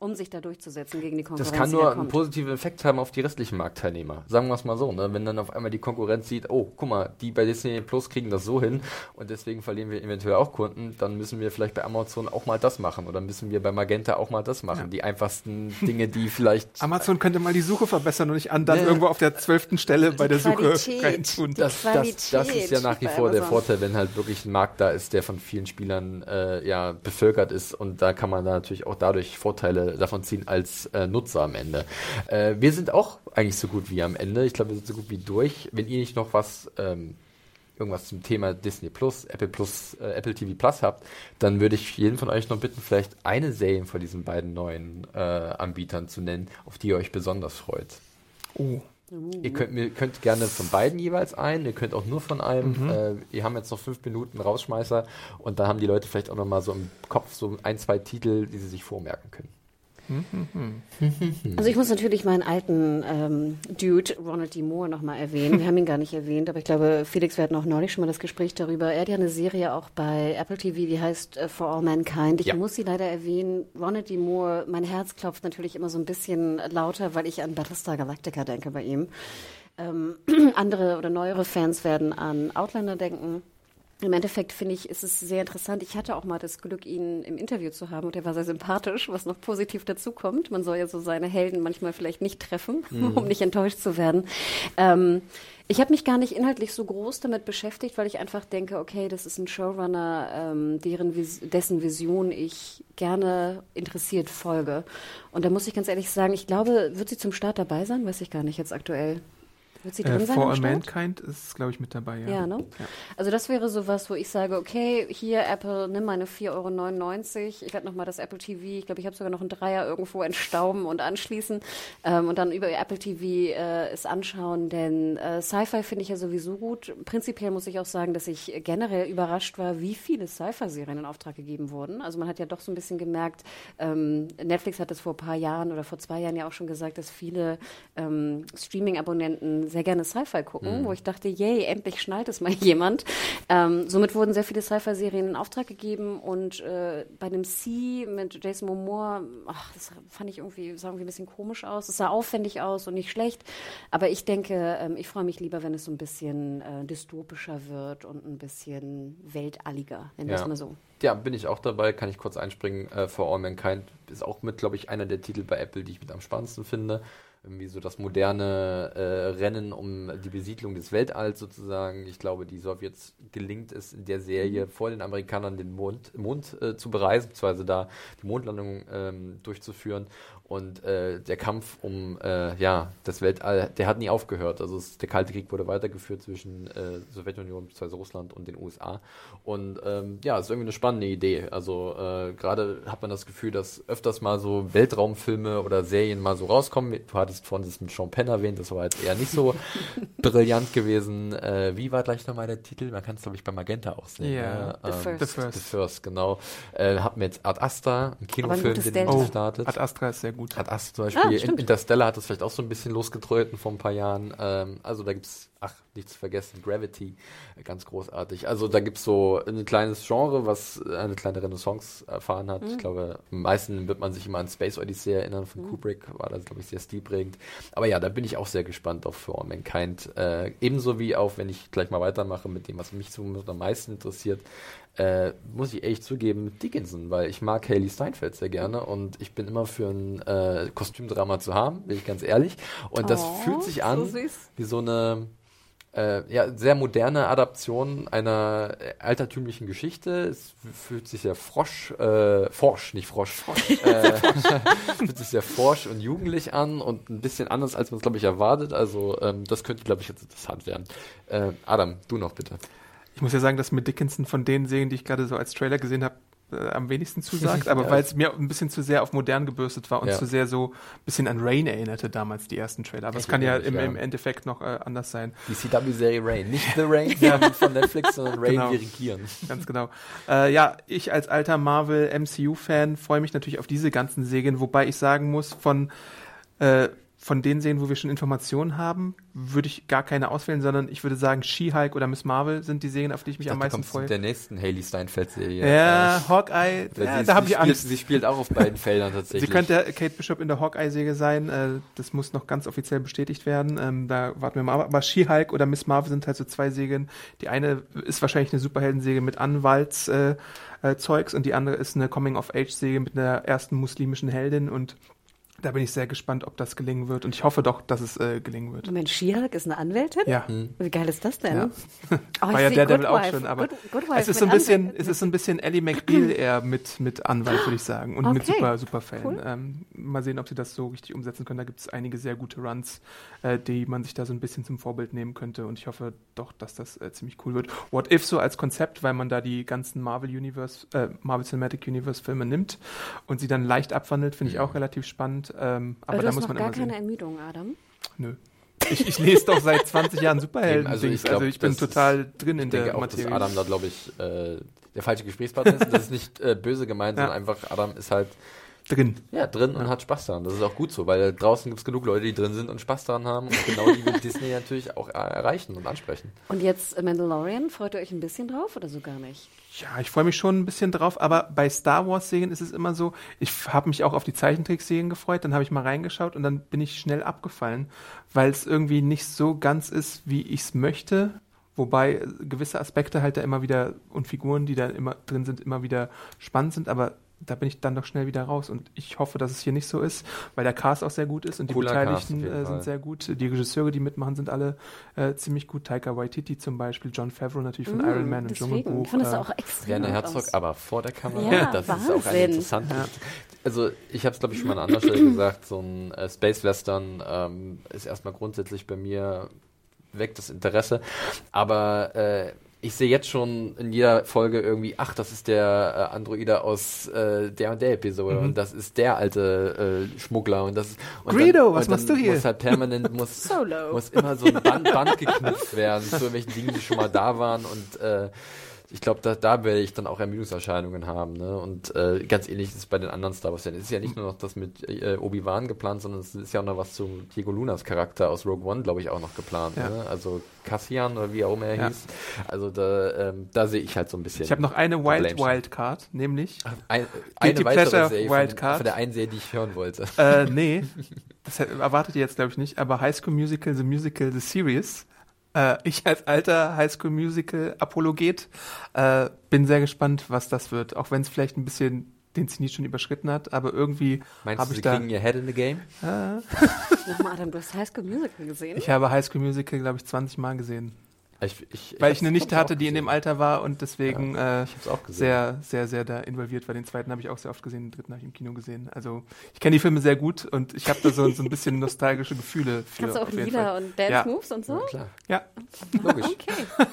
Um sich da durchzusetzen gegen die Konkurrenz. Das kann nur einen positiven Effekt haben auf die restlichen Marktteilnehmer. Sagen wir es mal so, ne? wenn dann auf einmal die Konkurrenz sieht, oh, guck mal, die bei Disney Plus kriegen das so hin und deswegen verlieren wir eventuell auch Kunden, dann müssen wir vielleicht bei Amazon auch mal das machen oder müssen wir bei Magenta auch mal das machen. Ja. Die einfachsten Dinge, die vielleicht Amazon könnte mal die Suche verbessern und nicht an dann Ja. irgendwo auf der zwölften Stelle bei der Suche Qualität. reintun. Die das, das, das ist ja nach wie vor der. Vorteil, wenn halt wirklich ein Markt da ist, der von vielen Spielern äh, ja bevölkert ist und da kann man da natürlich auch dadurch Vorteile davon ziehen als äh, Nutzer am Ende. Äh, wir sind auch eigentlich so gut wie am Ende. Ich glaube, wir sind so gut wie durch. Wenn ihr nicht noch was ähm, irgendwas zum Thema Disney Plus, Apple Plus, äh, Apple TV Plus habt, dann würde ich jeden von euch noch bitten, vielleicht eine Serie von diesen beiden neuen äh, Anbietern zu nennen, auf die ihr euch besonders freut. Oh. Ihr könnt, könnt gerne von beiden jeweils ein, ihr könnt auch nur von einem. Mhm. Äh, wir haben jetzt noch fünf Minuten Rausschmeißer und da haben die Leute vielleicht auch noch mal so im Kopf so ein, zwei Titel, die sie sich vormerken können. Also ich muss natürlich meinen alten ähm, Dude, Ronald D. Moore, nochmal erwähnen. Wir haben ihn gar nicht erwähnt, aber ich glaube, Felix, wir hatten auch neulich schon mal das Gespräch darüber. Er hat ja eine Serie auch bei Apple TV, die heißt äh, For All Mankind. Ich Ja. muss sie leider erwähnen. Ronald D. Moore, mein Herz klopft natürlich immer so ein bisschen lauter, weil ich an Battlestar Galactica denke bei ihm. Ähm, andere oder neuere Fans werden an Outlander denken. Im Endeffekt finde ich, ist es sehr interessant. Ich hatte auch mal das Glück, ihn im Interview zu haben und er war sehr sympathisch, was noch positiv dazu kommt. Man soll ja so seine Helden manchmal vielleicht nicht treffen, um nicht enttäuscht zu werden. Ähm, ich habe mich gar nicht inhaltlich so groß damit beschäftigt, weil ich einfach denke, okay, das ist ein Showrunner, ähm, deren Vis dessen Vision ich gerne interessiert folge. Und da muss ich ganz ehrlich sagen, ich glaube, wird sie zum Start dabei sein? Weiß ich gar nicht jetzt aktuell. Wird sie drin Äh, sein For All Start? Mankind ist, glaube ich, mit dabei. Ja, Ja, ne? Also das wäre sowas, wo ich sage, okay, hier Apple, nimm meine 4,99 Euro. Ich werde nochmal das Apple TV, ich glaube, ich habe sogar noch einen Dreier irgendwo entstauben und anschließen ähm, und dann über Apple TV äh, es anschauen, denn äh, Sci-Fi finde ich ja sowieso gut. Prinzipiell muss ich auch sagen, dass ich generell überrascht war, wie viele Sci-Fi-Serien in Auftrag gegeben wurden. Also man hat ja doch so ein bisschen gemerkt, ähm, Netflix hat das vor ein paar Jahren oder vor zwei Jahren ja auch schon gesagt, dass viele ähm, Streaming-Abonnenten sehr gerne Sci-Fi gucken, wo ich dachte, yay, endlich schnallt es mal jemand. Ähm, somit wurden sehr viele Sci-Fi-Serien in Auftrag gegeben und äh, bei dem C mit Jason Momoa, ach, das fand ich irgendwie, sah irgendwie ein bisschen komisch aus. Es sah aufwendig aus und nicht schlecht, aber ich denke, ähm, ich freue mich lieber, wenn es so ein bisschen äh, dystopischer wird und ein bisschen weltalliger, nennen wir es Ja. mal so. Ja, bin ich auch dabei, kann ich kurz einspringen. Äh, For All Mankind ist auch mit, glaube ich, einer der Titel bei Apple, die ich mit am spannendsten finde. Irgendwie so das moderne äh, Rennen um die Besiedlung des Weltalls sozusagen. Ich glaube, die Sowjets gelingt es in der Serie vor den Amerikanern den Mond, Mond äh, zu bereisen, beziehungsweise da die Mondlandung ähm, durchzuführen. Und äh, der Kampf um äh, ja, das Weltall, der hat nie aufgehört. Also es, der Kalte Krieg wurde weitergeführt zwischen äh, Sowjetunion bzw. Russland und den USA. Und ähm, ja, ist irgendwie eine spannende Idee. Also äh, gerade hat man das Gefühl, dass öfters mal so Weltraumfilme oder Serien mal so rauskommen. Du hattest vorhin das mit Sean Penn erwähnt, das war jetzt eher nicht so brillant gewesen. Äh, wie war gleich nochmal der Titel? Man kann es, glaube ich, bei Magenta auch sehen. Ja, ne? The First. The First. The First, genau. Äh, hab mir jetzt Ad Astra, ein Kinofilm, den Delta. ich Oh, gestartet. Ad Astra ist sehr gut. Ad Astra zum Ah, Beispiel. Stimmt. Interstellar hat das vielleicht auch so ein bisschen losgetreten vor ein paar Jahren. Ähm, also da gibt's, ach, nicht zu vergessen, Gravity, äh, ganz großartig. Also da gibt's so ein kleines Genre, was eine kleine Renaissance erfahren hat. Mhm. Ich glaube, am meisten wird man sich immer an Space Odyssey erinnern von Mhm. Kubrick, war das, glaube ich, sehr stilprägend. Aber ja, da bin ich auch sehr gespannt auf For All Mankind. Äh, ebenso wie auch, wenn ich gleich mal weitermache mit dem, was mich so am meisten interessiert, äh, muss ich echt zugeben, Dickinson, weil ich mag Haley Steinfeld sehr gerne und ich bin immer für ein äh, Kostümdrama zu haben, bin ich ganz ehrlich. Und das Oh, fühlt sich so an süß. wie so eine äh, ja, sehr moderne Adaption einer äh, altertümlichen Geschichte. Es fühlt sich sehr frosch, äh, forsch, nicht frosch, Äh, fühlt sich sehr forsch und jugendlich an und ein bisschen anders, als man es, glaube ich, erwartet. Also ähm, das könnte, glaube ich, jetzt interessant werden. Äh, Adam, du noch bitte. Ich muss ja sagen, dass mir Dickinson von den Serien, die ich gerade so als Trailer gesehen habe, äh, am wenigsten zusagt, aber Ja. weil es mir ein bisschen zu sehr auf modern gebürstet war und Ja. zu sehr so ein bisschen an Rain erinnerte damals, die ersten Trailer. Aber es kann ja im, ja. im Endeffekt noch äh, anders sein. Die CW-Serie Rain. Nicht The Rain von, von Netflix, sondern Rain, Genau. wir regieren. Ganz genau. Äh, ja, ich als alter Marvel MCU-Fan freue mich natürlich auf diese ganzen Serien, wobei ich sagen muss, von, äh, von den Serien, wo wir schon Informationen haben, würde ich gar keine auswählen, sondern ich würde sagen, She-Hulk oder Miss Marvel sind die Serien, auf die ich mich am meisten freue. der nächsten Haley Steinfeld-Serie. Ja, Äh, Hawkeye, ja, da habe ich spielt, Angst. Sie spielt auch auf beiden Feldern tatsächlich. Sie könnte Kate Bishop in der Hawkeye-Serie sein. Äh, das muss noch ganz offiziell bestätigt werden. Ähm, da warten wir mal ab. Aber She-Hulk oder Miss Marvel sind halt so zwei Serien. Die eine ist wahrscheinlich eine Superhelden-Serie mit Anwalts äh, äh, Zeugs und die andere ist eine Coming-of-Age-Serie mit einer ersten muslimischen Heldin und da bin ich sehr gespannt, ob das gelingen wird. Und ich hoffe doch, dass es äh, gelingen wird. Moment, She-Hulk ist eine Anwältin? Ja. Wie geil ist das denn? Ja. Oh, War ja der Devil auch schon, aber Good, Good es ist mit so ein bisschen, Anwältin. es ist so ein bisschen Ellie McBeal eher mit, mit Anwalt, würde ich sagen. Und mit Okay. super, super Fällen. Cool. Ähm, mal sehen, ob sie das so richtig umsetzen können. Da gibt es einige sehr gute Runs, äh, die man sich da so ein bisschen zum Vorbild nehmen könnte. Und ich hoffe doch, dass das äh, ziemlich cool wird. What If so als Konzept, weil man da die ganzen Marvel Universe, äh, Marvel Cinematic Universe Filme nimmt und sie dann leicht abwandelt, finde ich auch relativ spannend. Ähm, aber Aber du da hast muss noch man gar immer sehen. keine Ermüdung, Adam. Nö. Ich, ich lese doch seit 20 Jahren Superhelden. Also also, ich glaub, also ich bin das ist- total drin in der auch, dass Materie. Adam da, glaube ich, äh, der falsche Gesprächspartner ist. Das ist nicht äh, böse gemeint, Ja. sondern einfach, Adam ist halt drin. ja, drin und hat Spaß daran. Das ist auch gut so, weil draußen gibt es genug Leute, die drin sind und Spaß daran haben. Und genau die will Disney natürlich auch erreichen und ansprechen. Und jetzt äh, Mandalorian, freut ihr euch ein bisschen drauf oder so gar nicht? Ja, ich freue mich schon ein bisschen drauf, aber bei Star Wars Serien ist es immer so, ich habe mich auch auf die Zeichentrickserien gefreut, dann habe ich mal reingeschaut und dann bin ich schnell abgefallen, weil es irgendwie nicht so ganz ist, wie ich es möchte. Wobei äh, gewisse Aspekte halt da immer wieder und Figuren, die da immer drin sind, immer wieder spannend sind, aber da bin ich dann doch schnell wieder raus. Und ich hoffe, dass es hier nicht so ist, weil der Cast auch sehr gut ist und Cooler die Beteiligten äh, Fall. sind sehr gut. Die Regisseure, die mitmachen, sind alle äh, ziemlich gut. Taika Waititi zum Beispiel, John Favreau natürlich von Mm, Iron Man und Deswegen, Dschungelbuch. ich finde das äh, auch extrem Werner Herzog, aus. aber vor der Kamera. Ja, das ist auch eine Wahnsinn. interessante. Also ich habe es glaube ich schon mal an anderer Stelle gesagt. So ein äh, Space Western ähm, ist erstmal grundsätzlich bei mir weckt das Interesse, aber äh, ich sehe jetzt schon in jeder Folge irgendwie, ach, das ist der äh, Androide aus äh, der und der Episode Mhm. und das ist der alte äh, Schmuggler und das ist und Greedo, dann, was und machst du hier? Muss halt permanent muss Solo. muss immer so ein Band, Band geknüpft werden zu irgendwelchen Dingen, die schon mal da waren und äh, ich glaube, da, da werde ich dann auch Ermüdungserscheinungen haben. Ne? Und äh, ganz ähnlich ist es bei den anderen Star Wars. Es ist ja nicht nur noch das mit äh, Obi-Wan geplant, sondern es ist ja auch noch was zu Diego Lunas Charakter aus Rogue One, glaube ich, auch noch geplant. Ja. Ne? Also Cassian oder wie auch immer er Ja. hieß. Also da, ähm, da sehe ich halt so ein bisschen. Ich habe noch eine Wild. Wildcard, nämlich, ein, eine Guilty weitere Pleasure Serie von, Wildcard. von der einen Serie, die ich hören wollte. äh, nee, das erwartet ihr jetzt glaube ich nicht, aber High School Musical, The Musical, The Series. Äh, ich als alter High School Musical Apologet äh, bin sehr gespannt, was das wird, auch wenn es vielleicht ein bisschen den Zenit schon überschritten hat, aber irgendwie Meinst habe du, ich sie da... kriegen ihr Head in the Game? Äh, Nochmal, Adam, du hast High School Musical gesehen? ich habe High School Musical, glaube ich, 20 Mal gesehen. Ich, ich, Weil ich eine Nichte hatte, die in dem. Alter war und deswegen äh, Ich hab's auch gesehen. sehr, sehr, sehr da involviert war. Den zweiten habe ich auch sehr oft gesehen, den dritten habe ich im Kino gesehen. Also ich kenne die Filme sehr gut und ich habe da so, so ein bisschen nostalgische Gefühle für. Kannst du auch Lieder und Dance Ja. Moves und so? Klar, Ja, logisch.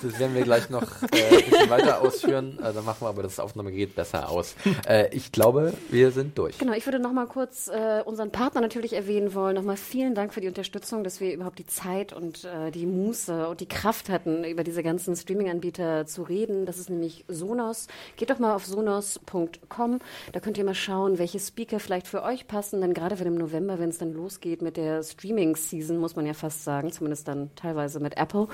Das werden wir gleich noch äh, ein bisschen weiter ausführen. Äh, dann machen wir aber das Aufnahmegerät besser aus. Äh, ich glaube, wir sind durch. Genau, ich würde noch mal kurz äh, unseren Partner natürlich erwähnen wollen. Nochmal vielen Dank für die Unterstützung, dass wir überhaupt die Zeit und äh, die Muße und die Kraft hatten, über diese ganzen Streaming-Anbieter zu reden. Das ist nämlich Sonos. Geht doch mal auf sonos.com. Da könnt ihr mal schauen, welche Speaker vielleicht für euch passen. Denn gerade wenn im November, wenn es dann losgeht mit der Streaming-Season, muss man ja fast sagen, zumindest dann teilweise mit Apple.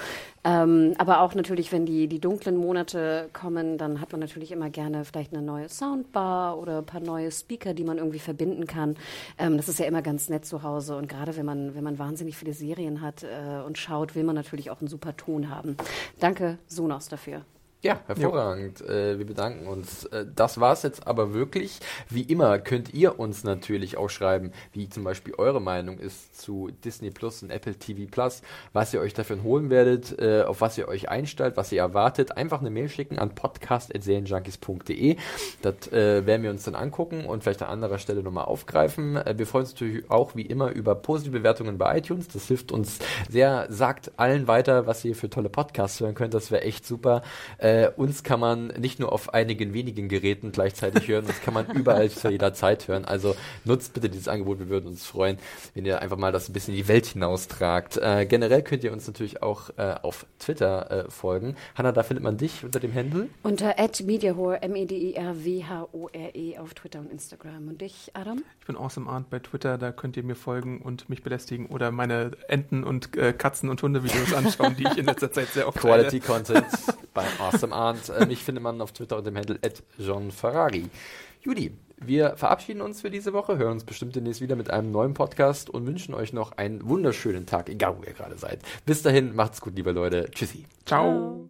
Ähm, aber auch natürlich, wenn die, die dunklen Monate kommen, dann hat man natürlich immer gerne vielleicht eine neue Soundbar oder ein paar neue Speaker, die man irgendwie verbinden kann. Ähm, das ist ja immer ganz nett zu Hause. Und gerade wenn man, wenn man wahnsinnig viele Serien hat äh, und schaut, will man natürlich auch einen super Ton haben. Danke, Sonos, dafür. Ja, hervorragend. Äh, wir bedanken uns. Äh, das war's jetzt aber wirklich. Wie immer könnt ihr uns natürlich auch schreiben, wie zum Beispiel eure Meinung ist zu Disney Plus und Apple TV Plus, was ihr euch dafür holen werdet, äh, auf was ihr euch einstellt, was ihr erwartet. Einfach eine Mail schicken an podcast.serienjunkies.de. Das äh, werden wir uns dann angucken und vielleicht an anderer Stelle nochmal aufgreifen. Äh, wir freuen uns natürlich auch wie immer über positive Bewertungen bei iTunes. Das hilft uns sehr. Sagt allen weiter, was ihr für tolle Podcasts hören könnt. Das wäre echt super. Äh, uns kann man nicht nur auf einigen wenigen Geräten gleichzeitig hören, uns kann man überall zu jeder Zeit hören. Also nutzt bitte dieses Angebot. Wir würden uns freuen, wenn ihr einfach mal das ein bisschen in die Welt hinaustragt. Äh, generell könnt ihr uns natürlich auch äh, auf Twitter äh, folgen. Hanna, da findet man dich unter dem Handle. Unter @mediahore, M-E-D-I-R-W-H-O-R-E E auf Twitter und Instagram. Und dich, Adam? ich bin Awesome Arndt bei Twitter, da könnt ihr mir folgen und mich belästigen oder meine Enten- und äh, Katzen- und Hundevideos anschauen, die ich in letzter Zeit sehr oft Quality teile. Content bei Awesome Arndt. Äh, mich findet man auf Twitter unter dem Handle John Ferrari. Judy, wir verabschieden uns für diese Woche, hören uns bestimmt demnächst wieder mit einem neuen Podcast und wünschen euch noch einen wunderschönen Tag, egal wo ihr gerade seid. Bis dahin, macht's gut, liebe Leute. Tschüssi. Ciao.